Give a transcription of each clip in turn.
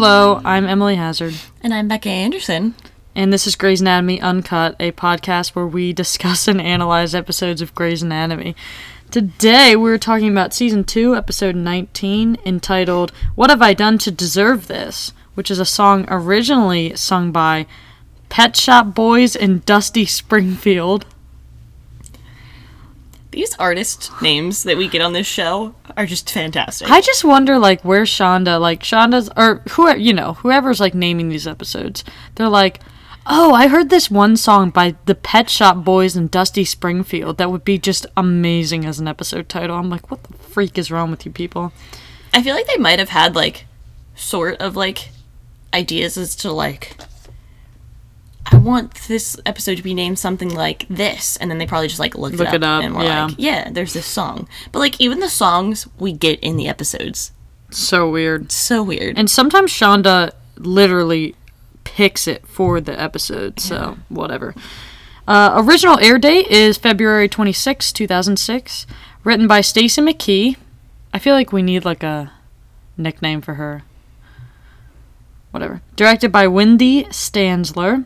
Hello, I'm Emily Hazard, And I'm Becca Anderson. and this is Grey's Anatomy Uncut, a podcast where we discuss and analyze episodes of Grey's Anatomy. Today, we're talking about season 2, episode 19, entitled What Have I Done to Deserve This? which is a song originally sung by Pet Shop Boys and Dusty Springfield. These artist names that we get on this show are just fantastic. I just wonder, like, where Shonda, like, Shonda's, or who, you know, whoever's, like, naming these episodes, they're like, oh, I heard this one song by the Pet Shop Boys and Dusty Springfield that would be just amazing as an episode title. I'm like, what the freak is wrong with you people? I feel like they might have had like sort of like ideas as to like I want this episode to be named something like this, and then they probably just like looked Look it up, it up, and were yeah. like, yeah, there's this song. But like even the songs we get in the episodes, So weird. so weird. And sometimes Shonda literally picks it for the episode, so whatever. Uh, original air date is February 26, 2006. Written by Stacy McKee. I feel like we need like a nickname for her. Whatever. Directed by Wendy Stanzler.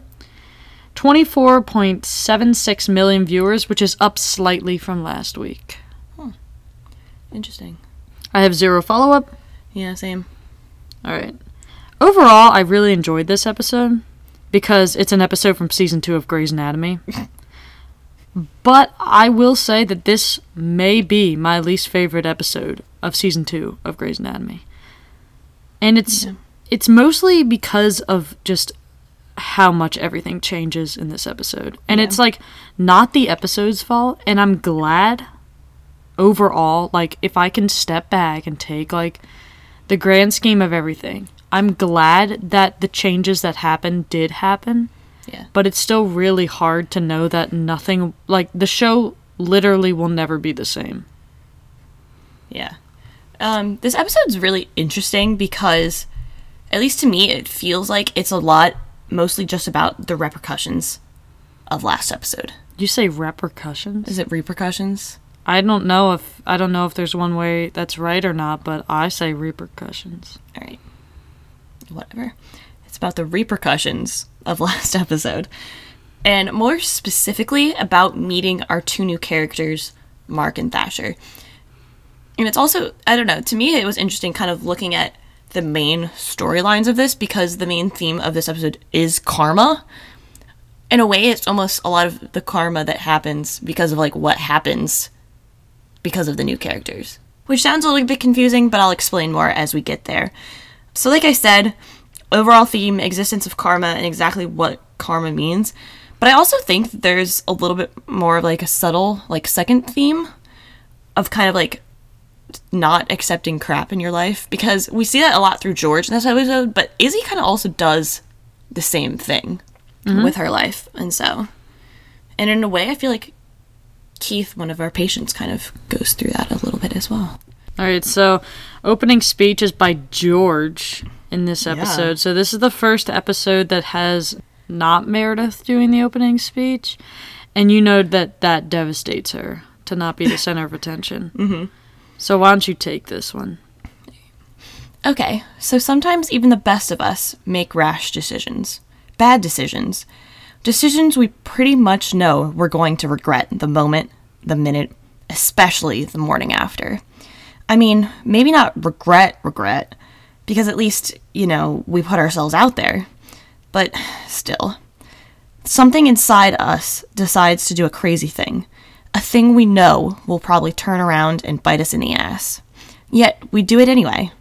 24.76 million viewers, which is up slightly from last week. Interesting. I have zero follow up. Yeah, same. All right. Overall, I really enjoyed this episode because it's an episode from season two of Grey's Anatomy. but I will say that this may be my least favorite episode of season two of Grey's Anatomy, and it's Yeah. it's mostly because of just how much everything changes in this episode, and Yeah. it's like not the episode's fault, and I'm glad overall like if I can step back and take like the grand scheme of everything. I'm glad that the changes that happened did happen, Yeah. but it's still really hard to know that nothing like the show literally will never be the same. Yeah. Um, this episode's really interesting because, at least to me, it feels like it's a lot mostly just about the repercussions of last episode. You say repercussions? Is it repercussions? I don't know if I don't know if there's one way that's right or not, but I say repercussions. All right. Whatever. It's about the repercussions of last episode. And more specifically, about meeting our two new characters, Mark and Thatcher. And it's also, I don't know, to me, it was interesting kind of looking at the main storylines of this because the main theme of this episode is karma. In a way, it's almost a lot of the karma that happens because of like what happens because of the new characters. Which sounds a little bit confusing, but I'll explain more as we get there. So, like I said, overall theme, existence of karma, and exactly what karma means. But I also think there's a little bit more of like a subtle, like second theme of kind of like not accepting crap in your life because we see that a lot through George in this episode, but Izzie kind of also does the same thing with her life. And so, and in a way, I feel like Keith, one of our patients, kind of goes through that a little bit as well. All right, so opening speech is by George in this episode. So this is the first episode that has not Meredith doing the opening speech, and you know that that devastates her to not be the center of attention. Mm-hmm. So why don't you take this one? Okay, so sometimes even the best of us make rash decisions, bad decisions, decisions we pretty much know we're going to regret the moment, the minute, especially the morning after. I mean, maybe not regret, regret, because at least, you know, we put ourselves out there, but still. Something inside us decides to do a crazy thing, a thing we know will probably turn around and bite us in the ass. Yet we do it anyway.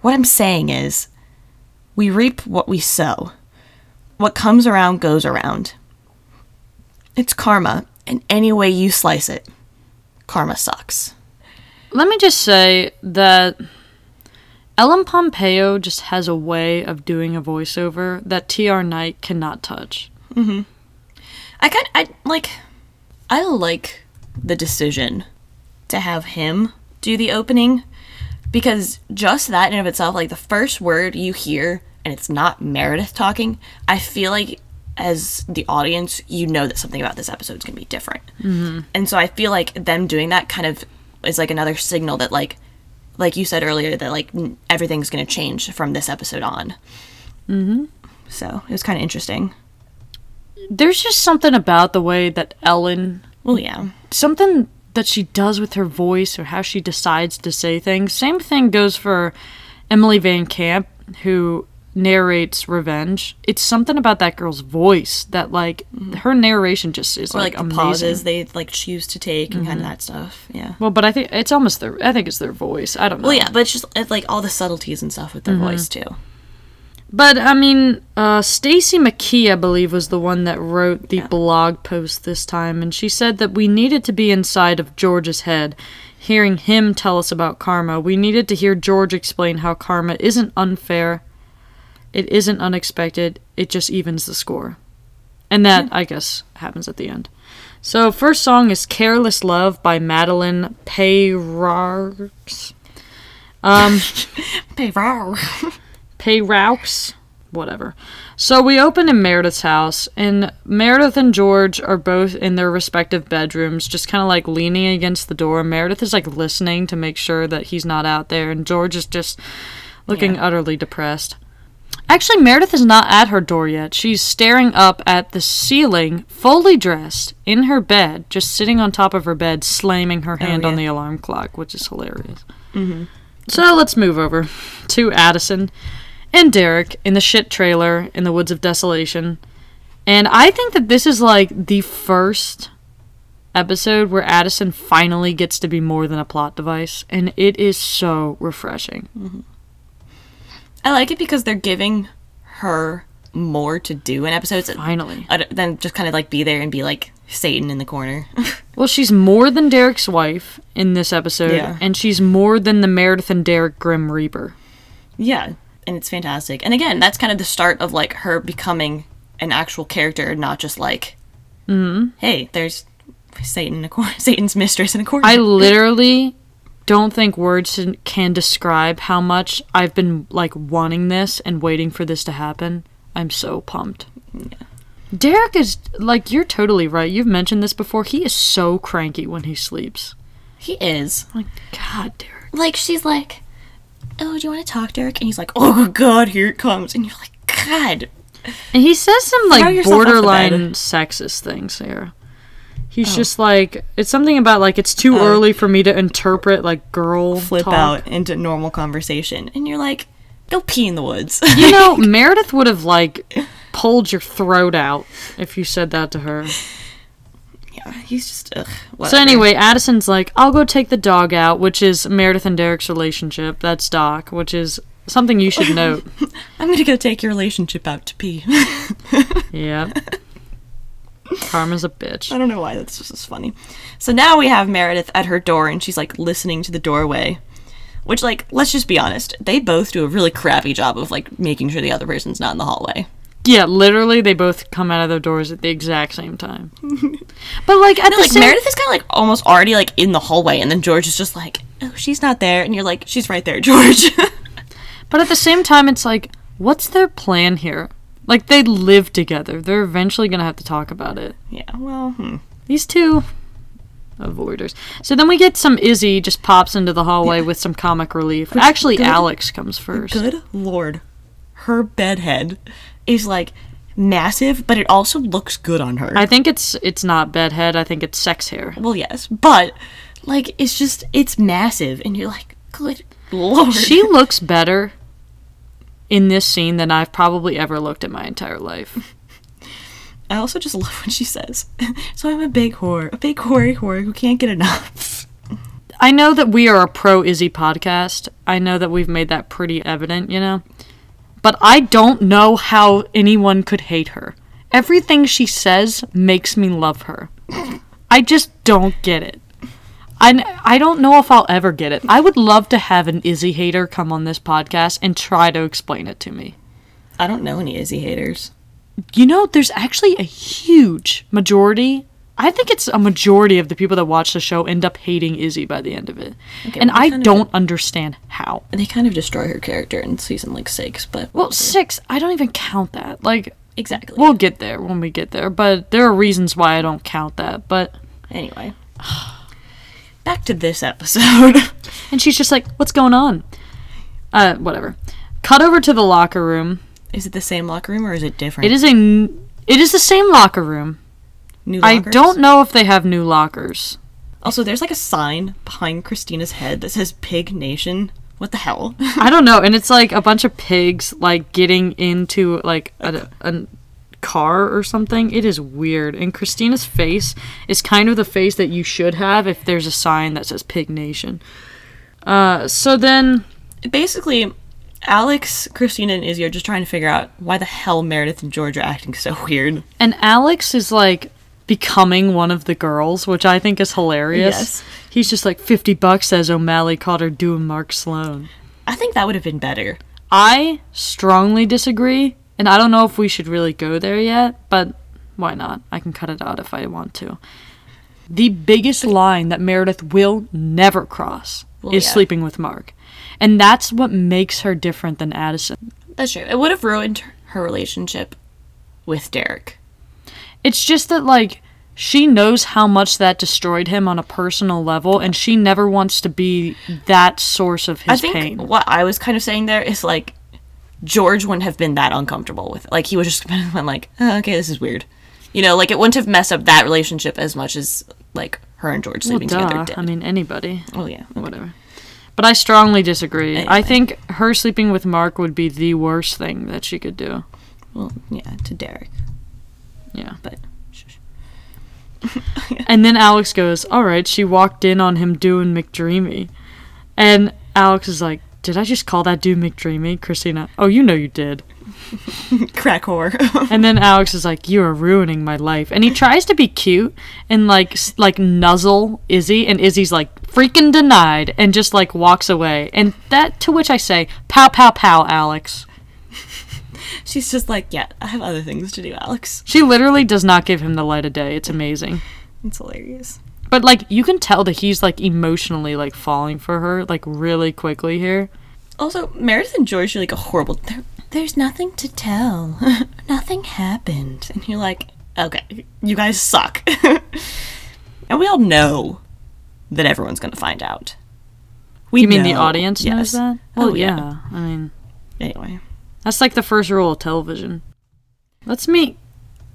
What I'm saying is, we reap what we sow. What comes around goes around. It's karma, and any way you slice it, karma sucks. Let me just say that Ellen Pompeo just has a way of doing a voiceover that TR Knight cannot touch. Mm-hmm. I kind I like I like the decision to have him do the opening because just that in of itself like the first word you hear and it's not Meredith talking, I feel like as the audience, you know that something about this episode is going to be different. Mm-hmm. And so I feel like them doing that kind of is like another signal that like like you said earlier, that like n- everything's going to change from this episode on. Mm-hmm. So it was kind of interesting. There's just something about the way that Ellen, Well, yeah. something that she does with her voice or how she decides to say things. Same thing goes for Emily Van Camp, who narrates Revenge. It's something about that girl's voice that, like, mm-hmm. her narration just is Or like, like, the amazing. pauses they like choose to take and kind of mm-hmm. that stuff. Yeah. Well, but I think it's almost their. I think it's their voice. I don't know. Well, yeah, but it's just it's like all the subtleties and stuff with their mm-hmm. voice too. But I mean, uh, Stacy McKee, I believe, was the one that wrote the blog post this time, and she said that we needed to be inside of George's head, hearing him tell us about karma. We needed to hear George explain how karma isn't unfair, it isn't unexpected, it just evens the score. And that, I guess, happens at the end. So, first song is Careless Love by Madeleine Payrarks. Um, Peyroux, whatever. So we open in Meredith's house, and Meredith and George are both in their respective bedrooms, just kind of like leaning against the door. Meredith is like listening to make sure that he's not out there, and George is just looking Yeah. utterly depressed. Actually, Meredith is not at her door yet. She's staring up at the ceiling, fully dressed, in her bed, just sitting on top of her bed, slamming her oh, hand on yeah. the alarm clock, which is hilarious. Mm-hmm. So let's move over to Addison and Derek in the shit trailer in the Woods of Desolation. And I think that this is like the first episode where Addison finally gets to be more than a plot device. And it is so refreshing. Mm-hmm. I like it because they're giving her more to do in episodes Finally. Uh, than just kind of like be there and be like Satan in the corner. Well, she's more than Derek's wife in this episode. Yeah. And she's more than the Meredith and Derek Grim Reaper. yeah, and it's fantastic. And again, that's kind of the start of like her becoming an actual character, not just like, mm-hmm. hey, there's Satan a Satan's mistress in a corner. I literally don't think words can describe how much I've been like wanting this and waiting for this to happen. I'm so pumped. Derek is like you're totally right. You've mentioned this before. He is so cranky when he sleeps. he is Like God, Derek. like she's like, oh, do you want to talk, Derek? And he's like, oh God, here it comes. And you're like, God, And he says some like yourself off the borderline. Oh. sexist things here. He's oh. just like it's something about like it's too oh. early for me to interpret like girl flip talk. out into normal conversation, and you're like, go pee in the woods. You know, Meredith would have like pulled your throat out if you said that to her. Yeah, he's just ugh. So anyway, Addison's like, I'll go take the dog out, which is Meredith and Derek's relationship. That's Doc, which is something you should note. I'm gonna go take your relationship out to pee. yeah. Karma's a bitch. I don't know why that's just as funny. So now we have Meredith at her door, and she's like listening to the doorway. Which, like, let's just be honest, they both do a really crappy job of like making sure the other person's not in the hallway. Yeah, literally, they both come out of their doors at the exact same time. but like, at No, the like same, Meredith is kind of like almost already like in the hallway, and then George is just like, "Oh, she's not there," and you're like, "She's right there, George." but at the same time, it's like, what's their plan here? Like, they live together. They're eventually gonna have to talk about it. yeah, well, hmm. These two avoiders. So then we get some Izzie just pops into the hallway with some comic relief. Actually, good- Alex comes first. good lord, her bedhead is like massive, but it also looks good on her. I think it's it's not bedhead. I think it's sex hair. well, yes, but like it's just it's massive, and you're like, good lord. She looks better in this scene than I've probably ever looked in my entire life. I also just love when she says, "So I'm a big whore, a big whory whore who can't get enough." I know that we are a pro Izzie podcast. I know that we've made that pretty evident, you know. But I don't know how anyone could hate her. Everything she says makes me love her. I just don't get it. I, I don't know if I'll ever get it. I would love to have an Izzie hater come on this podcast and try to explain it to me. I don't know any Izzie haters. You know, there's actually a huge majority. I think it's a majority of the people that watch the show end up hating Izzie by the end of it. and well, I don't understand how. They kind of destroy her character in season like six, but Well, six, I don't even count that. Like, exactly. we'll get there when we get there, but there are reasons why I don't count that. But anyway, back to this episode. And she's just like, "What's going on?" Uh, whatever. Cut over to the locker room. is it the same locker room or is it different? It is a. n- It is the same locker room. New I lockers? don't know if they have new lockers. Also, there's like a sign behind Cristina's head that says Pig Nation. What the hell? I don't know, and it's like a bunch of pigs like getting into like a, a car or something. It is weird. And Cristina's face is kind of the face that you should have if there's a sign that says Pig Nation. Uh, so then Basically, Alex, Cristina, and Izzie are just trying to figure out why the hell Meredith and George are acting so weird. And Alex is like becoming one of the girls, which I think is hilarious. Yes. He's just like 50 bucks says O'Malley caught her doing Mark Sloan. I think that would have been better. I strongly disagree, and I don't know if we should really go there yet, but why not? I can cut it out if I want to. The biggest line that Meredith will never cross Well, is yeah. sleeping with Mark. And that's what makes her different than Addison. That's true. It would have ruined her relationship with Derek. It's just that like she knows how much that destroyed him on a personal level and she never wants to be that source of his I think pain. what I was kind of saying there is like George wouldn't have been that uncomfortable with it. Like he would just been like, oh, okay, this is weird. You know, like it wouldn't have messed up that relationship as much as like her and George Well, sleeping together duh. did. I mean anybody. oh yeah. whatever. But I strongly disagree. I think her sleeping with Mark would be the worst thing that she could do. Well, yeah, to Derek, Yeah. but And then Alex goes, All right, she walked in on him doing McDreamy. And Alex is like, Did I just call that dude McDreamy? Cristina, oh, you know you did. crack whore. And then Alex is like, "You are ruining my life," and he tries to be cute and like s- like nuzzle Izzie, and Izzie's like freaking denied, and just like walks away. And that to which I say, "Pow pow pow, Alex." She's just like, yeah, I have other things to do, Alex. She literally does not give him the light of day. It's amazing. It's hilarious. But like you can tell that he's like emotionally like falling for her like really quickly here. Also, Meredith and George are like a horrible. There, there's nothing to tell. nothing happened, and you're like, okay, you guys suck. and we all know that everyone's gonna find out. We You mean the know. audience knows Yes. that? Oh, Well, yeah. yeah. I mean, Anyway, that's like the first rule of television. Let's meet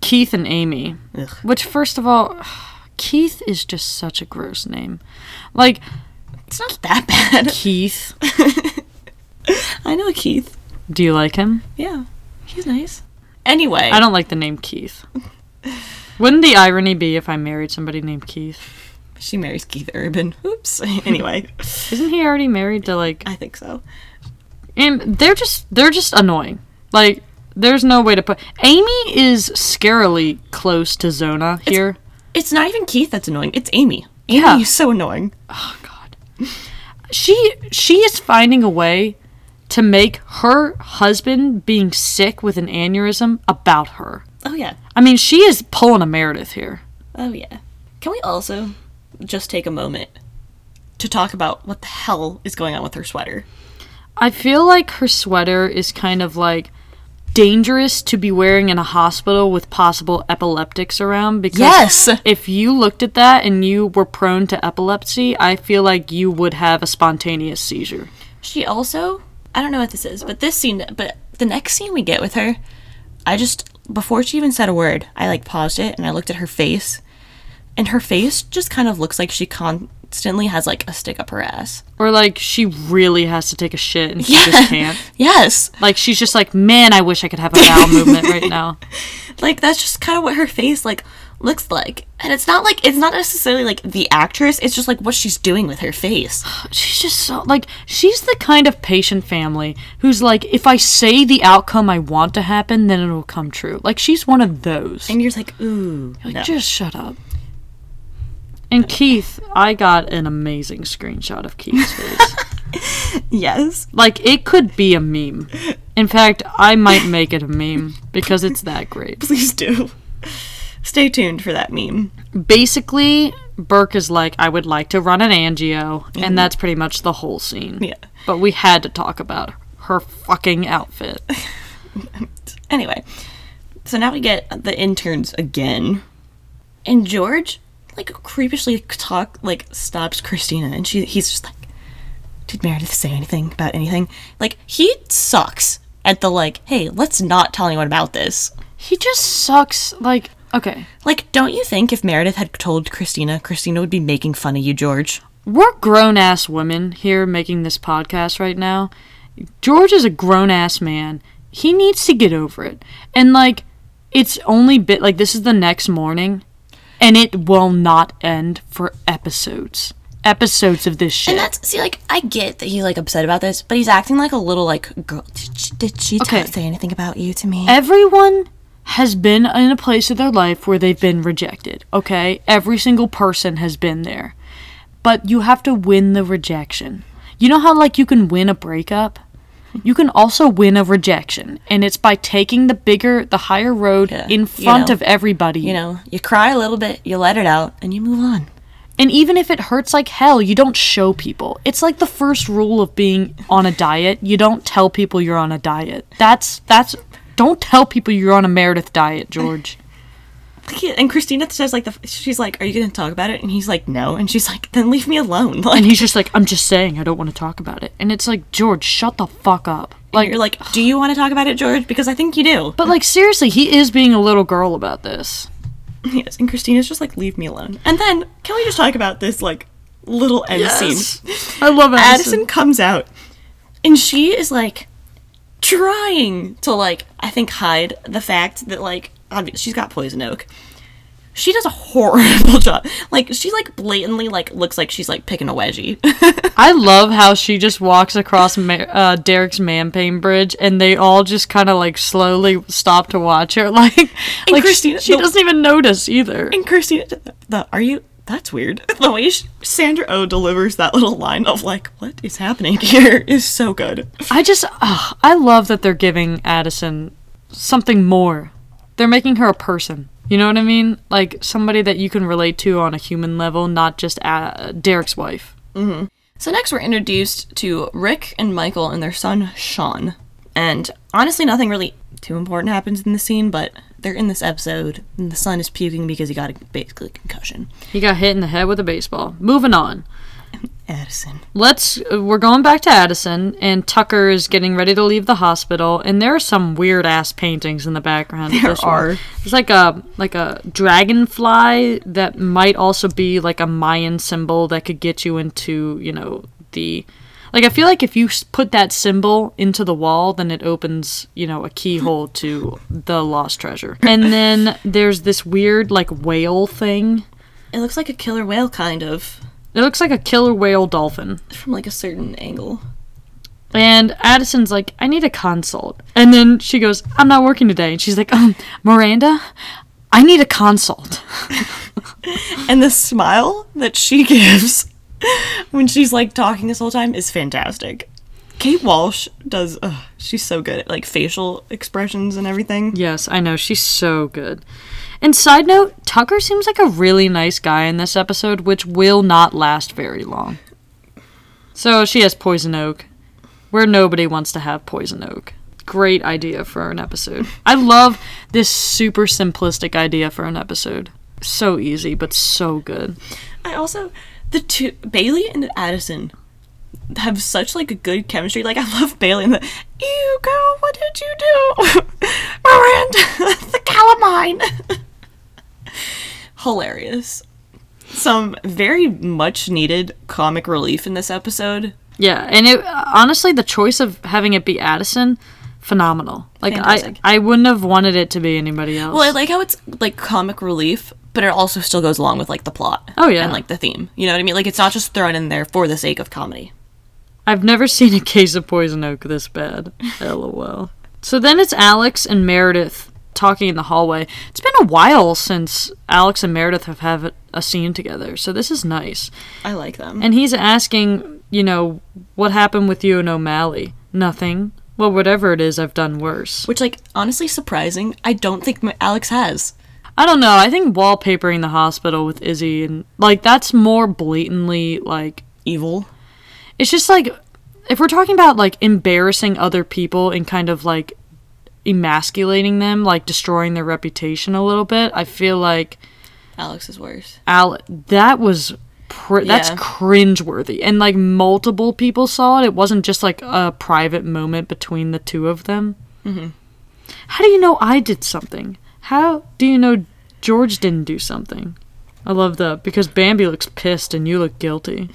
Keith and Amy. Ugh. Which, first of all, Keith is just such a gross name. Like it's not that bad. Keith. I know Keith. Do you like him? Yeah, he's nice. Anyway, I don't like the name Keith. Wouldn't the irony be if I married somebody named Keith? She marries Keith Urban. Oops. anyway, Isn't he already married to like? I think so. And they're just they're just annoying. Like there's no way to put. Amy is scarily close to Zona here. It's not even Keith that's annoying. It's Amy. Amy Yeah. is so annoying. Oh God. She she is finding a way to make her husband being sick with an aneurysm about her. Oh yeah. I mean, she is pulling a Meredith here. Oh yeah. Can we also just take a moment to talk about what the hell is going on with her sweater? I feel like her sweater is kind of like dangerous to be wearing in a hospital with possible epileptics around because Yes. if you looked at that and you were prone to epilepsy, I feel like you would have a spontaneous seizure. She also, I don't know what this is, but this scene, but the next scene we get with her, I just before she even said a word, I like paused it and I looked at her face, and her face just kind of looks like she constantly has like a stick up her ass. Or like she really has to take a shit and she just can't. Yes. Like she's just like, man, I wish I could have a bowel movement right now. Like that's just kind of what her face like looks like. And it's not like it's not necessarily like the actress, it's just like what she's doing with her face. She's just so like she's the kind of patient family who's like, if I say the outcome I want to happen, then it'll come true. Like she's one of those. And you're like, ooh. Like, no. just shut up. And Keith, I got an amazing screenshot of Keith's face. Yes. like it could be a meme. In fact, I might make it a meme because it's that great. Please do. Stay tuned for that meme. Basically, Burke is like, I would like to run an angio, and mm-hmm. that's pretty much the whole scene. Yeah. But we had to talk about her fucking outfit. Anyway, so now we get the interns again. And George like creepishly talk like stops Cristina and she he's just like Did Meredith say anything about anything? Like he sucks at the like, hey, let's not tell anyone about this. He just sucks. Like, okay, Like, don't you think if Meredith had told Cristina, Cristina would be making fun of you, George? we're grown ass women here making this podcast right now. George is a grown ass man. He needs to get over it. And like, it's only bit like this is the next morning, and it will not end for episodes. Episodes of this shit. And that's see, like I get that he's like upset about this, but he's acting like a little like girl. Did she, did she Okay. say anything about you to me? Everyone has been in a place of their life where they've been rejected, okay? Every single person has been there. But you have to win the rejection. You know how, like, you can win a breakup? You can also win a rejection. And it's by taking the bigger, the higher road Yeah, in you front know. of everybody. you know, you cry a little bit, you let it out, and you move on. And even if it hurts like hell, you don't show people. It's like the first rule of being on a diet. You don't tell people you're on a diet. That's, that's, don't tell people you're on a Meredith diet, George. And Cristina says like the she's like, "Are you going to talk about it?" And he's like, "No." And she's like, "Then leave me alone." Like And he's just like, I'm just saying, I don't want to talk about it. And it's like, George, shut the fuck up. Like, you're like, "Do you want to talk about it, George?" Because I think you do. but like, seriously, he is being a little girl about this. Yes, and Cristina's just like, "Leave me alone." And then can we just talk about this like little end scene? I love Addison. Addison comes out and she is like trying to like I think hide the fact that like obvi- she's got poison oak. She does a horrible job. Like she like blatantly like looks like she's like picking a wedgie. I love how she just walks across Ma- uh, Derek's man pain bridge, and they all just kind of like slowly stop to watch her. Like, like Cristina- she the- doesn't even notice either. and Cristina, the, the are you? That's weird. The way sh Sandra O delivers that little line of like, "What is happening here?" is so good. I just, ugh, I love that they're giving Addison something more. They're making her a person. You know what I mean? Like somebody that you can relate to on a human level, not just uh, Derek's wife. So next we're introduced to Rick and Michael and their son Sean. And honestly nothing really too important happens in the scene, but they're in this episode and the son is puking because he got a basically concussion. He got hit in the head with a baseball. Moving on. Addison. Let's. uh, We're going back to Addison, and Tucker is getting ready to leave the hospital, and there are some weird ass paintings in the background. There one. are. There's like a like a dragonfly that might also be like a Mayan symbol that could get you into you know the. Like I feel like if you put that symbol into the wall, then it opens, you know, a keyhole to the lost treasure. And then there's this weird like whale thing. It looks like a killer whale kind of It looks like a killer whale dolphin. from like a certain angle. And Addison's like, I need a consult. And then she goes, I'm not working today. And she's like, um, Miranda, I need a consult. And the smile that she gives when she's like talking this whole time is fantastic. Kate Walsh does ugh, she's so good at like facial expressions and everything. Yes, I know. She's so good. And side note, Tucker seems like a really nice guy in this episode, which will not last very long. So she has poison oak, where nobody wants to have poison oak. Great idea for an episode. I love this super simplistic idea for an episode. So easy, but so good. I also the two Bailey and Addison have such like a good chemistry. Like I love Bailey and the you girl, what did you do? Miranda the calamine. Hilarious. Some very much needed comic relief in this episode. Yeah, and it honestly the choice of having it be Addison, phenomenal. Like Fantastic. I I wouldn't have wanted it to be anybody else. Well, I like how it's like comic relief, but it also still goes along with like the plot. Oh, yeah. And like the theme. You know what I mean? Like it's not just thrown in there for the sake of comedy. I've never seen a case of poison oak this bad. LOL. So then it's Alex and Meredith talking in the hallway. It's been a while since Alex and Meredith have had a scene together, so this is nice. I like them. And he's asking, you know, what happened with you and O'Malley? Nothing. Well, whatever it is, I've done worse. Which like honestly surprising. I don't think Alex has. I don't know. I think wallpapering the hospital with Izzie and like that's more blatantly like Evil. it's just like if we're talking about like embarrassing other people and kind of like emasculating them, like destroying their reputation a little bit, I feel like Alex is worse. Al that was pr- that's Yeah. cringeworthy and like multiple people saw it it wasn't just like a private moment between the two of them Mm-hmm. how do you know i did something how do you know george didn't do something i love that because bambi looks pissed and you look guilty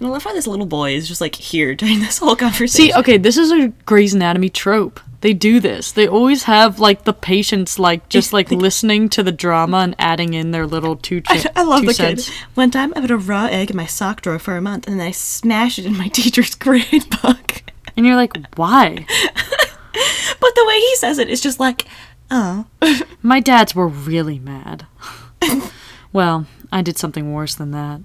And I love how this little boy is just like here during this whole conversation. see okay this is a Grey's Anatomy trope they do this they always have like the patients like just like listening to the drama and adding in their little two, chi- I love two the cents. kid. One time I put a raw egg in my sock drawer for a month and then I smashed it in my teacher's grade book. and you're like why But the way he says it is just like, oh. My dads were really mad. well, I did something worse than that.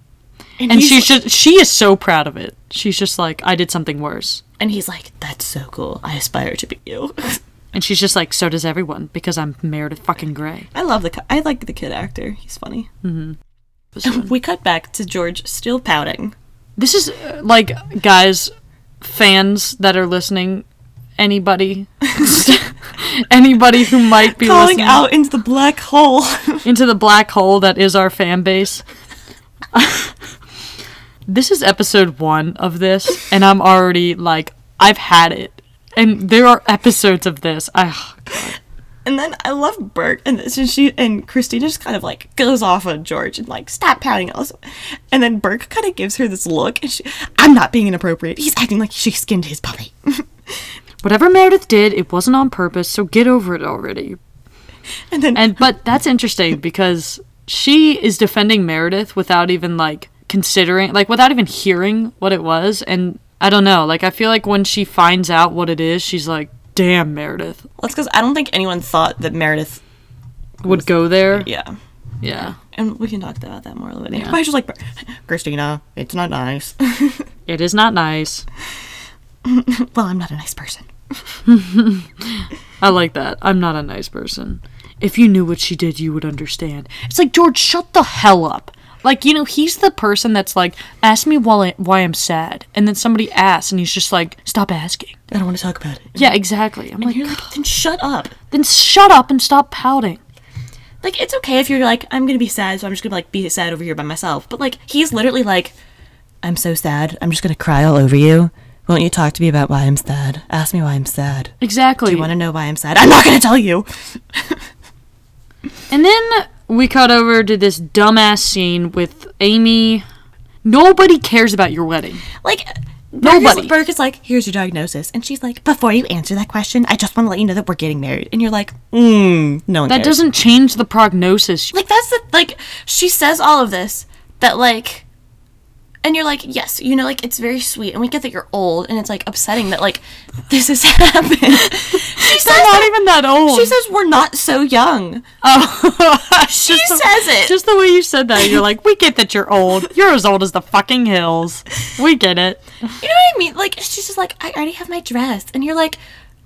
And he's she like- should she is so proud of it. She's just like, I did something worse. And he's like, that's so cool. I aspire to be you. And she's just like, so does everyone, because I'm Meredith fucking Grey. I love the, I like the kid actor. He's funny. we cut back to George still pouting. This is uh, like guys, fans that are listening, anybody anybody who might be Calling listening out into the black hole. into the black hole that is our fan base. This is episode one of this, and I'm already like, I've had it. And there are episodes of this. I, oh, And then I love Burke, and so she and Cristina just kind of like goes off on George and like stop pouting. Also, and then Burke kind of gives her this look, and she, I'm not being inappropriate. He's acting like she skinned his puppy. whatever Meredith did, it wasn't on purpose, so get over it already. and then And but that's interesting because she is defending Meredith without even like considering, like without even hearing what it was. And I don't know, like I feel like when she finds out what it is, she's like, "Damn, Meredith that's because I don't think anyone thought that Meredith. would go there." Yeah, Yeah. and we can talk about that more a little bit. But I just like Cristina. It's not nice. It is not nice. well, I'm not a nice person. I like that. I'm not a nice person. If you knew what she did, you would understand. It's like, George, shut the hell up. Like, you know, he's the person that's like, ask me why, why I'm sad. And then somebody asks, and he's just like, stop asking. I don't want to talk about it. Yeah, exactly. I'm like, You're like, then shut up. then shut up and stop pouting. Like it's okay if you're like, I'm gonna be sad, so I'm just gonna like be sad over here by myself. But like he's literally like, I'm so sad. I'm just gonna cry all over you. Won't you talk to me about why I'm sad? Ask me why I'm sad. Exactly. Do you want to know why I'm sad? I'm not gonna tell you. And then we cut over to this dumbass scene with Amy. Nobody cares about your wedding. Like Nobody. Burke is, Burke is like, here's your diagnosis, and she's like, before you answer that question, I just want to let you know that we're getting married. And you're like, mm, no one That cares. doesn't change the prognosis. like that's the like she says all of this that like and you're like yes you know like it's very sweet and we get that you're old and it's like upsetting that like this has happened she says not even that old. she says we're not so young Oh, she Just the- says it Just the way you said that, you're like, we get that you're old. You're as old as the fucking hills. We get it. you know what i mean like she's just like i already have my dress and you're like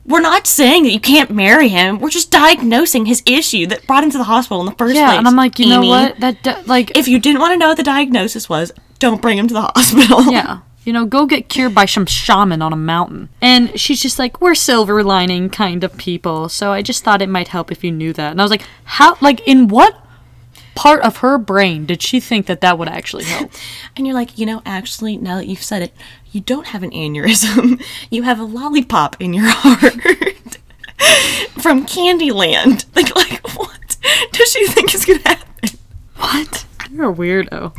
we're not saying that you can't marry him we're just diagnosing his issue that brought him to the hospital in the first Yeah, place and I'm like, you know what? That like, if you didn't want to know what the diagnosis was don't bring him to the hospital yeah, you know, go get cured by some shaman on a mountain. And she's just like, we're silver lining kind of people, so I just thought it might help if you knew that. And I was like, how? Like, in what part of her brain did she think that that would actually help? And you're like, you know, actually, now that you've said it, you don't have an aneurysm. You have a lollipop in your heart from Candyland. Like, like what does she think is gonna happen? What? You're a weirdo.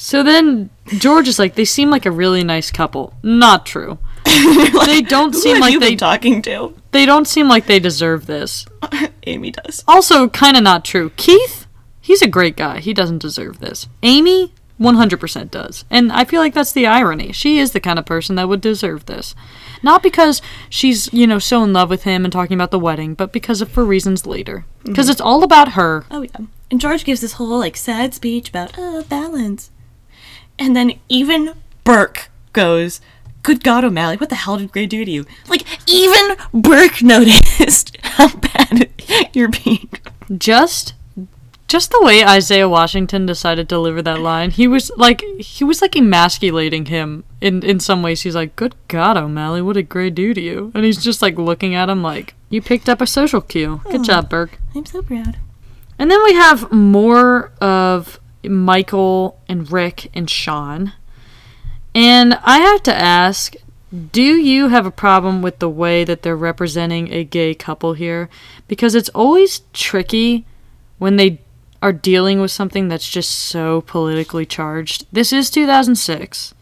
So then George is like, they seem like a really nice couple. Not true. they don't seem like they talking to? they don't seem like they deserve this. Amy does. Also, kind of not true. Keith, he's a great guy. He doesn't deserve this. Amy, 100% does. And I feel like that's the irony. She is the kind of person that would deserve this. Not because she's, you know, so in love with him and talking about the wedding, but because of for reasons later. Because it's all about her. Oh yeah. And George gives this whole like sad speech about uh balance, and then even Burke goes. Good God, O'Malley, what the hell did Grey do to you? Like, even Burke noticed how bad you're being. just just the way Isaiah Washington decided to deliver that line, he was like he was like emasculating him in in some ways. He's like, "Good God, O'Malley, what did Grey do to you?" And he's just like looking at him like, "You picked up a social cue. Good job, Burke." I'm so proud. And then we have more of Michael and Rick and Sean. And I have to ask do you have a problem with the way that they're representing a gay couple here? Because it's always tricky when they are dealing with something that's just so politically charged. This is 2006.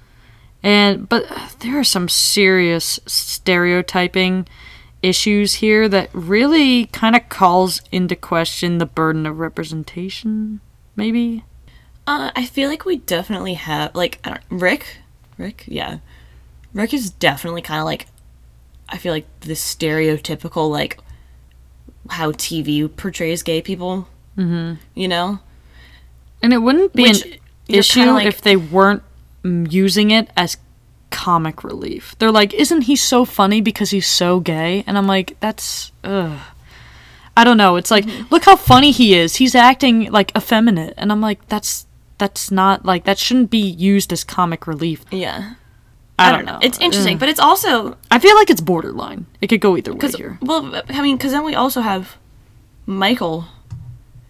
And but there are some serious stereotyping issues here that really kind of calls into question the burden of representation, maybe. Uh, I feel like we definitely have like I don't, Rick, Rick, yeah, Rick is definitely kind of like I feel like the stereotypical like how TV portrays gay people. Mm-hmm. You know, And it wouldn't be Which, an issue like- if they weren't mm, using it as comic relief. They're like, "Isn't he so funny because he's so gay?" And I'm like, "That's ugh." I don't know. It's like, Mm-hmm. look how funny he is. He's acting like effeminate, and I'm like, that's that's not like that shouldn't be used as comic relief. yeah. I, don't know. It's interesting, but it's also I feel like it's borderline. It could go either way here. well, I mean, because then we also have Michael,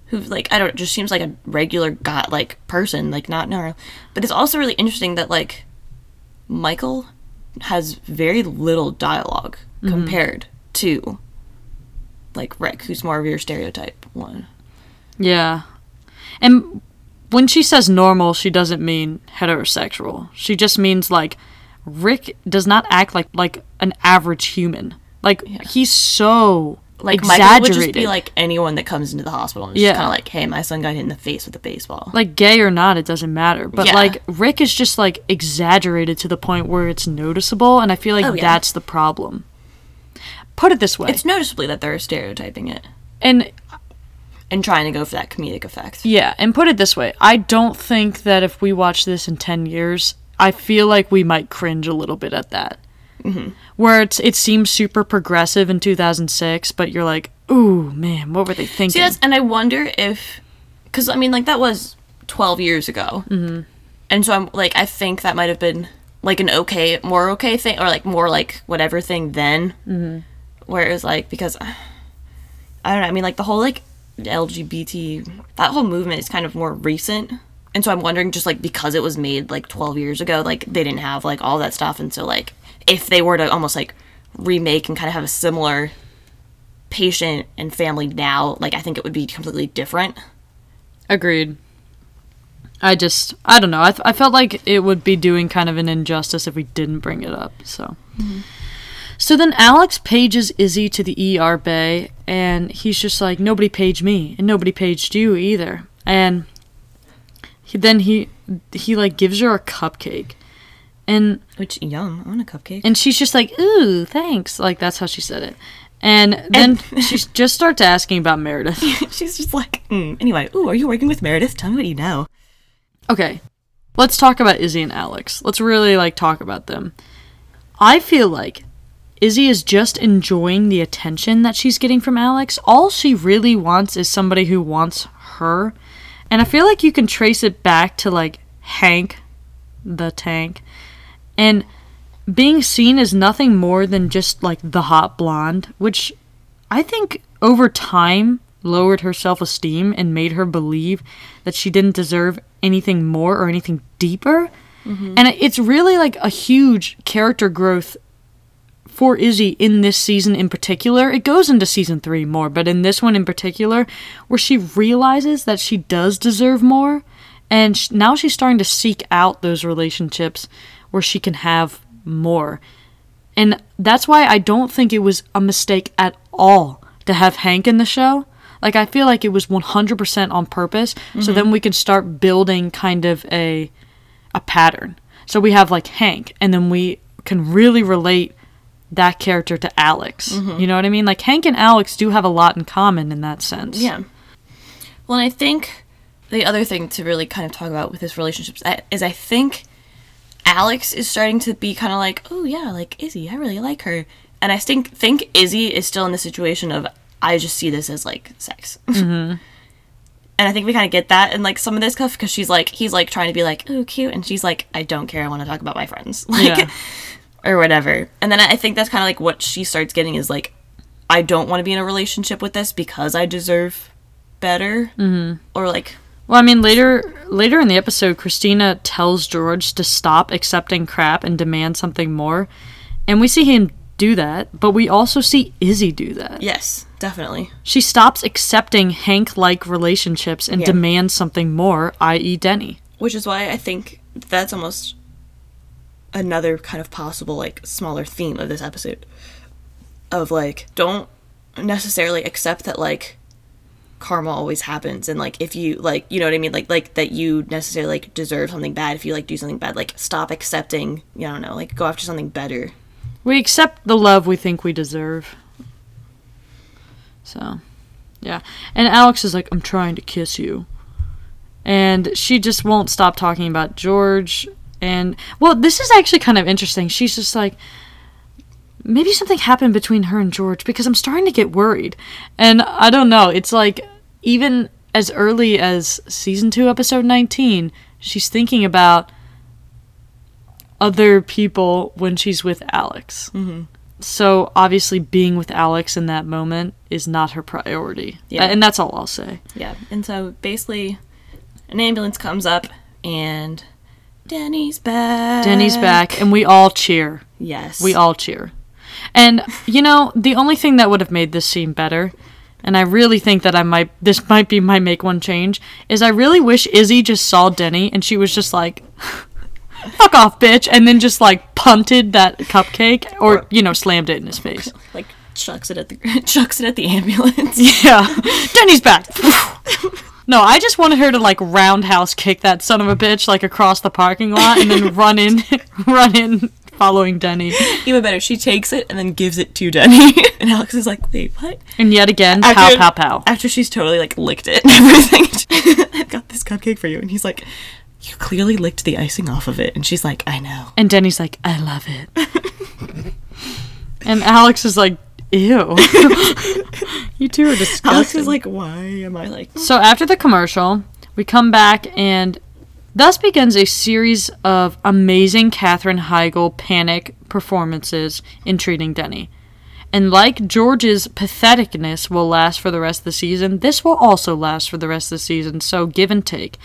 who like I don't just seems like a regular guy like person, like not no, but it's also really interesting that like Michael has very little dialog Mm-hmm. compared to like Rick, who's more of your stereotype one. Yeah. And when she says normal, she doesn't mean heterosexual. She just means like Rick does not act like like an average human. Like he's so Like exaggerated. Michael would just be like anyone that comes into the hospital and Yeah. kind of like, hey, my son got hit in the face with a baseball. like gay or not, it doesn't matter. But Yeah. like Rick is just like exaggerated to the point where it's noticeable, and I feel like Oh, yeah. that's the problem. Put it this way, It's noticeably that they're stereotyping it and and trying to go for that comedic effect. Yeah, and put it this way I don't think that if we watch this in 10 years, I feel like we might cringe a little bit at that. Mm-hmm. Where it's, it seems super progressive in 2006, but you're like, ooh, man, what were they thinking? See, that's, and I wonder if, because I mean, like that was twelve years ago, mm-hmm. and so I'm like, I think that might have been like an okay, more okay thing, or like more like whatever thing then, mm-hmm. where it was like because I don't know. I mean, like the whole like LGBT that whole movement is kind of more recent. And so I'm wondering just like because it was made like 12 years ago, like they didn't have like all that stuff. And so like if they were to almost like remake and kind of have a similar patient and family now, like I think it would be completely different. Agreed. I just, I don't know. I, th- I felt like it would be doing kind of an injustice if we didn't bring it up. So, mm-hmm. So then Alex pages Izzie to the ER bay, and he's just like, nobody paged me, and nobody paged you either. And he, then he he like gives her a cupcake, and Which yum, I want a cupcake. and she's just like, ooh, thanks. Like that's how she said it. And then she just starts asking about Meredith. She's just like, mm. anyway. Ooh, are you working with Meredith? Tell me what you know. Okay, let's talk about Izzie and Alex. Let's really like talk about them. I feel like Izzie is just enjoying the attention that she's getting from Alex. All she really wants is somebody who wants her. And I feel like you can trace it back to like Hank the tank and being seen as nothing more than just like the hot blonde, which I think over time lowered her self esteem and made her believe that she didn't deserve anything more or anything deeper. Mm-hmm. And it's really like a huge character growth for Izzie in this season in particular. It goes into season three more, but in this one in particular, where she realizes that she does deserve more. And sh- now she's starting to seek out those relationships where she can have more. And that's why I don't think it was a mistake at all to have Hank in the show. Like, I feel like it was 100% on purpose. So mm-hmm. then we can start building kind of a, a pattern. So we have like Hank, and then we can really relate that character to Alex. You know what I mean? Like, Hank and Alex do have a lot in common in that sense. Yeah. Well, and I think the other thing to really kind of talk about with this relationship is I- is I think Alex is starting to be kind of like, oh yeah, like Izzie, I really like her, and I think think Izzie is still in the situation of I just see this as like sex. Mm-hmm. And I think we kind of get that in like some of this stuff because she's like, he's like trying to be like, oh, cute. And she's like, I don't care. I want to talk about my friends. Like, Yeah. Or whatever. And then I think that's kind of like what she starts getting is like, I don't want to be in a relationship with this because I deserve better mm-hmm. or like Well, I mean, later later in the episode, Cristina tells George to stop accepting crap and demand something more, and we see him do that. But we also see Izzie do that. yes, definitely. She stops accepting Hank-like relationships and Yeah. demands something more, i.e., Denny. Which is why I think that's almost another kind of possible like smaller theme of this episode of like don't necessarily accept that like karma always happens and like if you like you know what i mean like like that you necessarily like deserve something bad if you like do something bad like stop accepting you know, I don't know like go after something better We accept the love we think we deserve. So, yeah. And Alex is like, I'm trying to kiss you. And she just won't stop talking about George. And, well, this is actually kind of interesting. She's just like, maybe something happened between her and George because I'm starting to get worried. And I don't know. It's like, even as early as season 2, episode 19, she's thinking about other people when she's with Alex. Mm-hmm. So obviously, being with Alex in that moment is not her priority. Yeah. and that's all I'll say. yeah and so basically an ambulance comes up and denny's back Denny's back, and we all cheer. yes We all cheer. And you know, the only thing that would have made this scene better, and I really think that I might this might be my make one change, is I really wish Izzie just saw Denny and she was just like fuck off, bitch, and then just like punted that cupcake or, you know, slammed it in his face. like chucks it at the chucks it at the ambulance Yeah. Denny's back. No, I just wanted her to like roundhouse kick that son of a bitch like across the parking lot and then run in run in following Denny. Even better, she takes it and then gives it to Denny. and Alex is like, wait, what? And yet again, pow pow pow. After she's totally like licked it and everything. I've got this cupcake for you. And he's like, you clearly licked the icing off of it. And she's like, I know. And Denny's like, I love it. and Alex is like, ew. you two are disgusting. Alex is like, why am I like So after the commercial, we come back and thus begins a series of amazing Katherine Heigl panic performances in treating Denny. And like George's patheticness will last for the rest of the season, this will also last for the rest of the season, so give and take.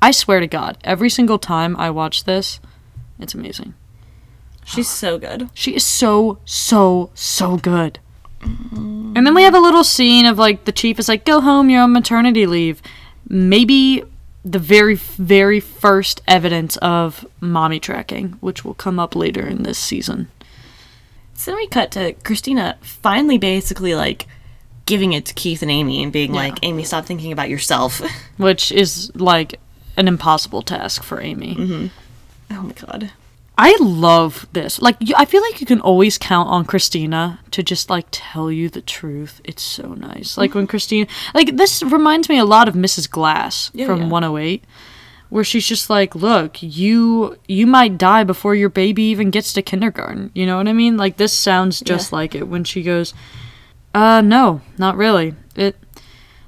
I swear to God, every single time I watch this, it's amazing. She's so good. She is so, so, so good. Mm. And then we have a little scene of like the chief is like, go home, you're on maternity leave. Maybe the very, very first evidence of mommy tracking, which will come up later in this season. So then we cut to Cristina finally basically like giving it to Keith and Amy and being Yeah. like, Amy, stop thinking about yourself. Which is like an impossible task for Amy. Mm-hmm. oh my god. I love this. Like, I feel like you can always count on Cristina to just like tell you the truth. It's so nice. Like when Cristina, like this reminds me a lot of Mrs. Glass Yeah, from yeah. 108, where she's just like, "Look, you you might die before your baby even gets to kindergarten." You know what I mean? Like this sounds just Yeah. like it when she goes, "Uh, no, not really. It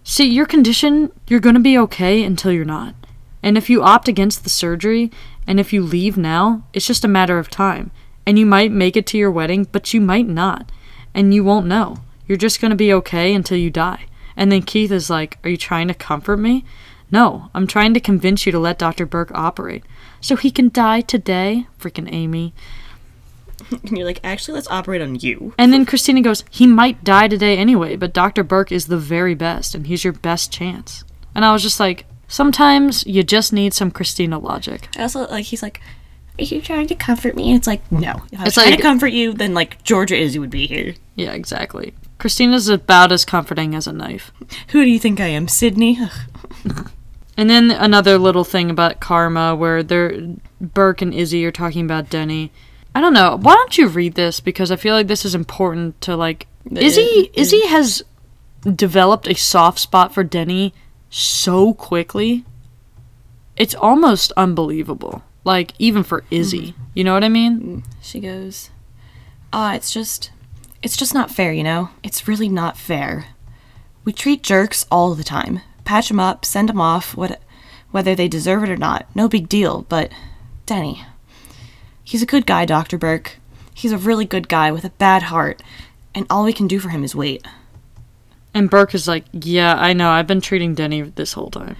See, your condition, you're going to be okay until you're not. And if you opt against the surgery, and if you leave now, it's just a matter of time. And you might make it to your wedding, but you might not. And you won't know. You're just going to be okay until you die. And then Keith is like, Are you trying to comfort me? No, I'm trying to convince you to let Dr. Burke operate. So he can die today? Freaking Amy. And you're like, actually, let's operate on you. And then Cristina goes, He might die today anyway, but Dr. Burke is the very best, and he's your best chance. And I was just like, Sometimes you just need some Cristina logic. I also like he's like, Are you trying to comfort me? And it's like, no. If I was It's trying like- to comfort you, then like Georgia Izzie would be here. Yeah, exactly. Cristina's about as comforting as a knife. Who do you think I am, Sydney? And then another little thing about karma where they're Burke and Izzie are talking about Denny. I don't know. Why don't you read this because I feel like this is important to like Izzie Izzie has developed a soft spot for Denny so quickly. It's almost unbelievable. Like even for Izzie. You know what I mean? She goes, Ah, it's just, it's just not fair, you know? It's really not fair. We treat jerks all the time. Patch them up, send them off, what, whether they deserve it or not. No big deal, but Denny, he's a good guy, Dr. Burke. He's a really good guy with a bad heart, and all we can do for him is wait. And Burke is like, "Yeah, I know. I've been treating Denny this whole time."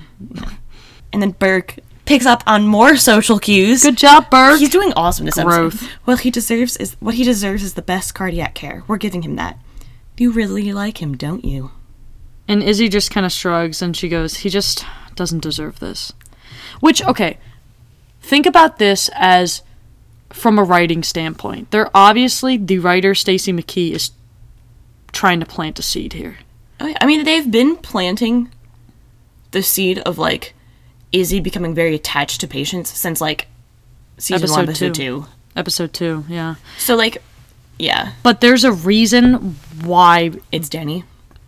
And then Burke picks up on more social cues. Good job, Burke. He's doing awesome this Growth. episode. Well, he deserves is what he deserves is the best cardiac care. We're giving him that. You really like him, don't you? And Izzie just kind of shrugs and she goes, He just doesn't deserve this. Which, okay, think about this as from a writing standpoint. They're obviously, the writer, Stacy McKee, is trying to plant a seed here. Oh, yeah. I mean, they've been planting the seed of like Izzie becoming very attached to patients since like season one, Episode episode two. two. Episode two, yeah. So like, yeah, But there's a reason why. it's Danny.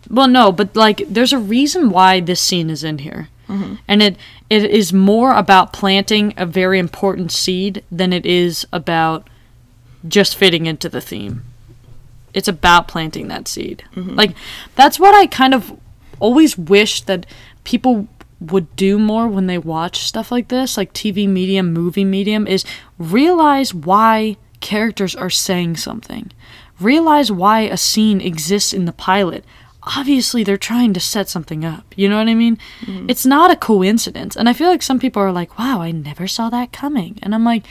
Well, no, but like, there's a reason why this scene is in here. Mm-hmm. And it it is more about planting a very important seed than it is about just fitting into the theme. It's about planting that seed. Mm-hmm. Like that's what I kind of always wish that people would do more when they watch stuff like this, like TV medium, movie medium, is realize why characters are saying something. Realize why a scene exists in the pilot. Obviously, they're trying to set something up. You know what I mean? Mm-hmm. It's not a coincidence. And I feel like some people are like, wow, I never saw that coming. And I'm like,